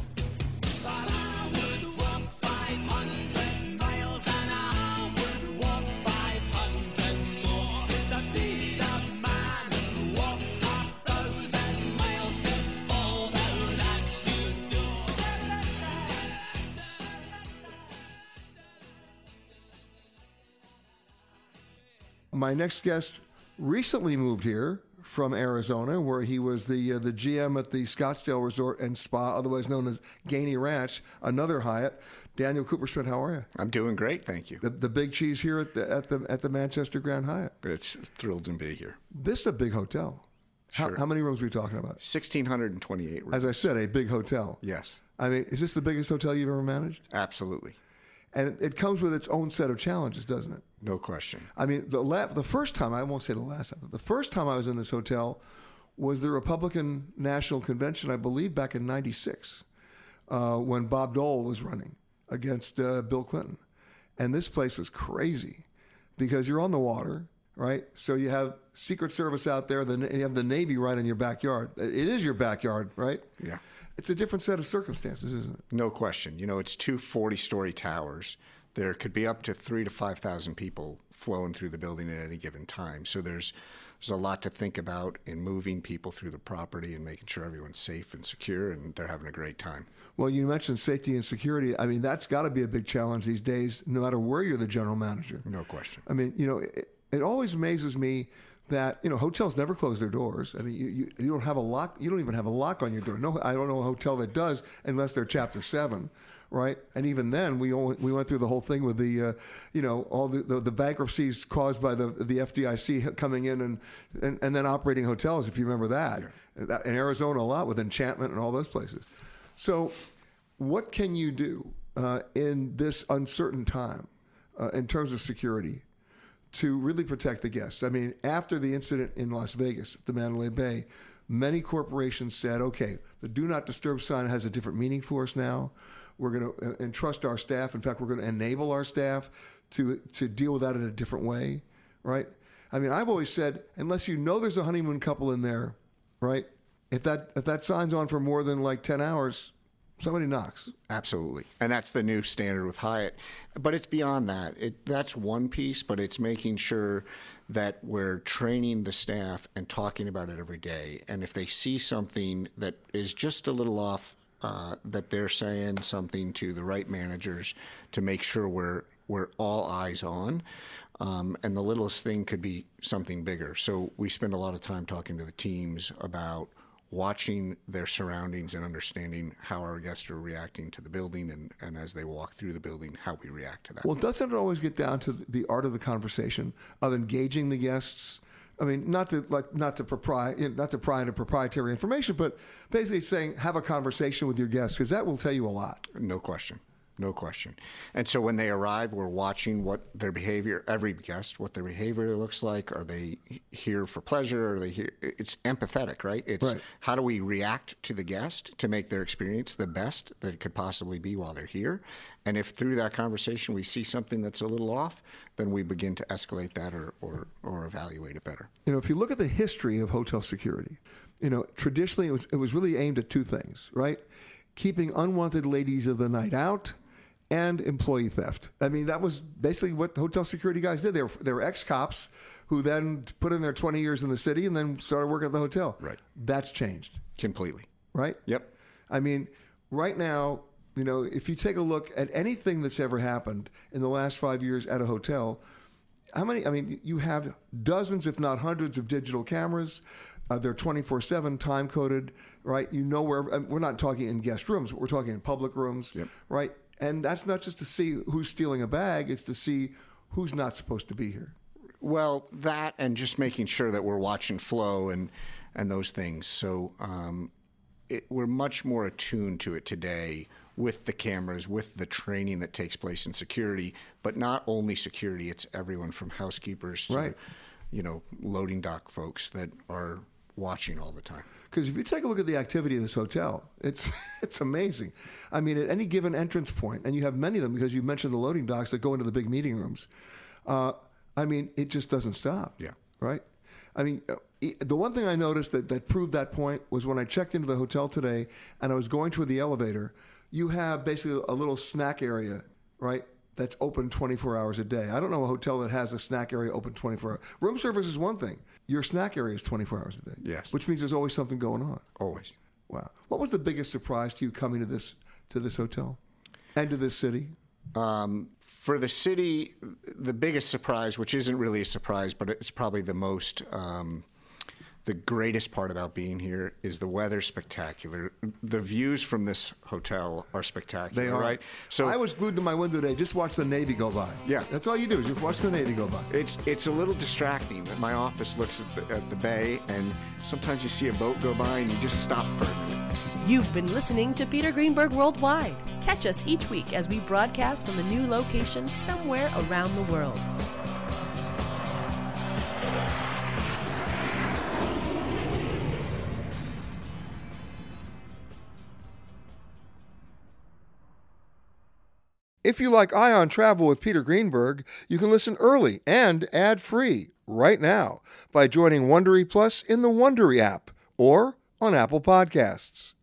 [SPEAKER 1] My next guest recently moved here from Arizona, where he was the uh, the GM at the Scottsdale Resort and Spa, otherwise known as Gainey Ranch, another Hyatt. Daniel Cooperschmidt, how are you?
[SPEAKER 14] I'm doing great, thank you.
[SPEAKER 1] The, the big cheese here at the at the at the Manchester Grand Hyatt.
[SPEAKER 14] It's thrilled to be here.
[SPEAKER 1] This is a big hotel. How,
[SPEAKER 14] Sure.
[SPEAKER 1] how many rooms are we talking about?
[SPEAKER 14] 1,628 rooms.
[SPEAKER 1] As I said, a big hotel.
[SPEAKER 14] Yes,
[SPEAKER 1] I mean, is this the biggest hotel you've ever managed?
[SPEAKER 14] absolutely.
[SPEAKER 1] And it, comes with its own set of challenges, doesn't it?
[SPEAKER 14] No question.
[SPEAKER 1] I mean, the la- the first time I won't say the last time, the first time I was in this hotel was the Republican National Convention, I believe, back in '96, uh, when Bob Dole was running against uh, Bill Clinton, and this place was crazy because you're on the water, right? So you have Secret Service out there, then you have the Navy right in your backyard. It is your backyard, right?
[SPEAKER 14] Yeah.
[SPEAKER 1] It's a different set of circumstances, isn't it?
[SPEAKER 14] No question. You know, it's two 40 story towers. There could be up to three to 5,000 people flowing through the building at any given time. So there's, there's a lot to think about in moving people through the property and making sure everyone's safe and secure and they're having a great time.
[SPEAKER 1] Well, you mentioned safety and security. I mean, that's got to be a big challenge these days, no matter where you're the general manager.
[SPEAKER 14] No question.
[SPEAKER 1] I mean, you know, it, it always amazes me that you know hotels never close their doors. I mean, you, you you don't have a lock. You don't even have a lock on your door. No, I don't know a hotel that does unless they're Chapter Seven, right? And even then, we only, we went through the whole thing with the, uh, you know, all the, the, the bankruptcies caused by the the FDIC coming in and, and, and then operating hotels, if you remember that. That- In Arizona, a lot with Enchantment and all those places. So, what can you do uh, in this uncertain time uh, in terms of security to really protect the guests? I mean, after the incident in Las Vegas, at the Mandalay Bay, many corporations said, okay, the do not disturb sign has a different meaning for us now. We're going to uh, entrust our staff. In fact, we're going to enable our staff to, to deal with that in a different way, right? I mean, I've always said, unless you know there's a honeymoon couple in there, right? If that if that sign's on for more than like ten hours, somebody knocks.
[SPEAKER 14] Absolutely, and that's the new standard with Hyatt. But it's beyond that. It that's one piece, but it's making sure that we're training the staff and talking about it every day. And if they see something that is just a little off, uh, that they're saying something to the right managers to make sure we're we're all eyes on. Um, and the littlest thing could be something bigger. So we spend a lot of time talking to the teams about watching their surroundings and understanding how our guests are reacting to the building and, and as they walk through the building, how we react to that.
[SPEAKER 1] Well, doesn't it always get down to the art of the conversation of engaging the guests? I mean, not to like not to propri- not to pry into proprietary information, but basically saying have a conversation with your guests because that will tell you a lot.
[SPEAKER 14] No question. No question. And so when they arrive, we're watching what their behavior, every guest, what their behavior looks like. Are they here for pleasure? Are they here? It's empathetic, right? It's
[SPEAKER 1] Right.
[SPEAKER 14] how do we react to the guest to make their experience the best that it could possibly be while they're here? And if through that conversation we see something that's a little off, then we begin to escalate that or, or, or evaluate it better.
[SPEAKER 1] You know, if you look at the history of hotel security, you know, traditionally it was it was really aimed at two things, right? Keeping unwanted ladies of the night out and employee theft. I mean, that was basically what hotel security guys did. They were they were ex cops who then put in their 20 years in the city and then started working at the hotel.
[SPEAKER 14] Right.
[SPEAKER 1] That's changed.
[SPEAKER 14] Completely.
[SPEAKER 1] Right?
[SPEAKER 14] Yep.
[SPEAKER 1] I mean, right now, you know, if you take a look at anything that's ever happened in the last five years at a hotel, how many? I mean, you have dozens, if not hundreds, of digital cameras. Uh, they're 24 7 time coded, right? You know where, we're not talking in guest rooms, but we're talking in public rooms, right? And that's not just to see who's stealing a bag, it's to see who's not supposed to be here.
[SPEAKER 14] Well, that and just making sure that we're watching flow and and those things. So um, it, we're much more attuned to it today with the cameras, with the training that takes place in security. But not only security; it's everyone from housekeepers to
[SPEAKER 1] Right.
[SPEAKER 14] you know loading dock folks that are watching all the time.
[SPEAKER 1] Because if you take a look at the activity of this hotel, it's [laughs] it's amazing. I mean, at any given entrance point, and you have many of them because you mentioned the loading docks that go into the big meeting rooms. Uh, I mean, it just doesn't stop.
[SPEAKER 14] Yeah.
[SPEAKER 1] Right. I mean, uh, the one thing I noticed that, that proved that point was when I checked into the hotel today and I was going to the elevator. You have basically a little snack area, right? That's open 24 hours a day. I don't know a hotel that has a snack area open 24 hours. Room service is one thing. Your snack area is 24 hours a day.
[SPEAKER 14] Yes.
[SPEAKER 1] Which means there's always something going on.
[SPEAKER 14] Always.
[SPEAKER 1] Wow. What was the biggest surprise to you coming to this to this hotel and to this city?
[SPEAKER 14] Um, for the city, the biggest surprise, which isn't really a surprise, but it's probably the most, um, the greatest part about being here is the weather spectacular. The views from this hotel are spectacular.
[SPEAKER 1] They are
[SPEAKER 14] right.
[SPEAKER 1] So I was glued to my window today. Just watch the Navy go by.
[SPEAKER 14] Yeah.
[SPEAKER 1] That's all you do is just watch the Navy go by.
[SPEAKER 14] It's it's a little distracting. My office looks at the, at the bay, and sometimes you see a boat go by, and you just stop for a minute.
[SPEAKER 15] You've been listening to Peter Greenberg Worldwide. Catch us each week as we broadcast from a new location somewhere around the world.
[SPEAKER 1] If you like Eye on Travel with Peter Greenberg, you can listen early and ad-free right now by joining Wondery Plus in the Wondery app or on Apple Podcasts.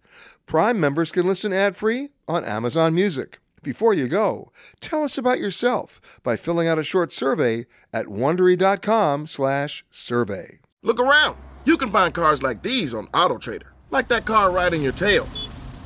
[SPEAKER 1] Prime members can listen ad-free on Amazon Music. Before you go, tell us about yourself by filling out a short survey at wondery.com/survey.
[SPEAKER 16] Look around. You can find cars like these on AutoTrader, like that car riding your tail.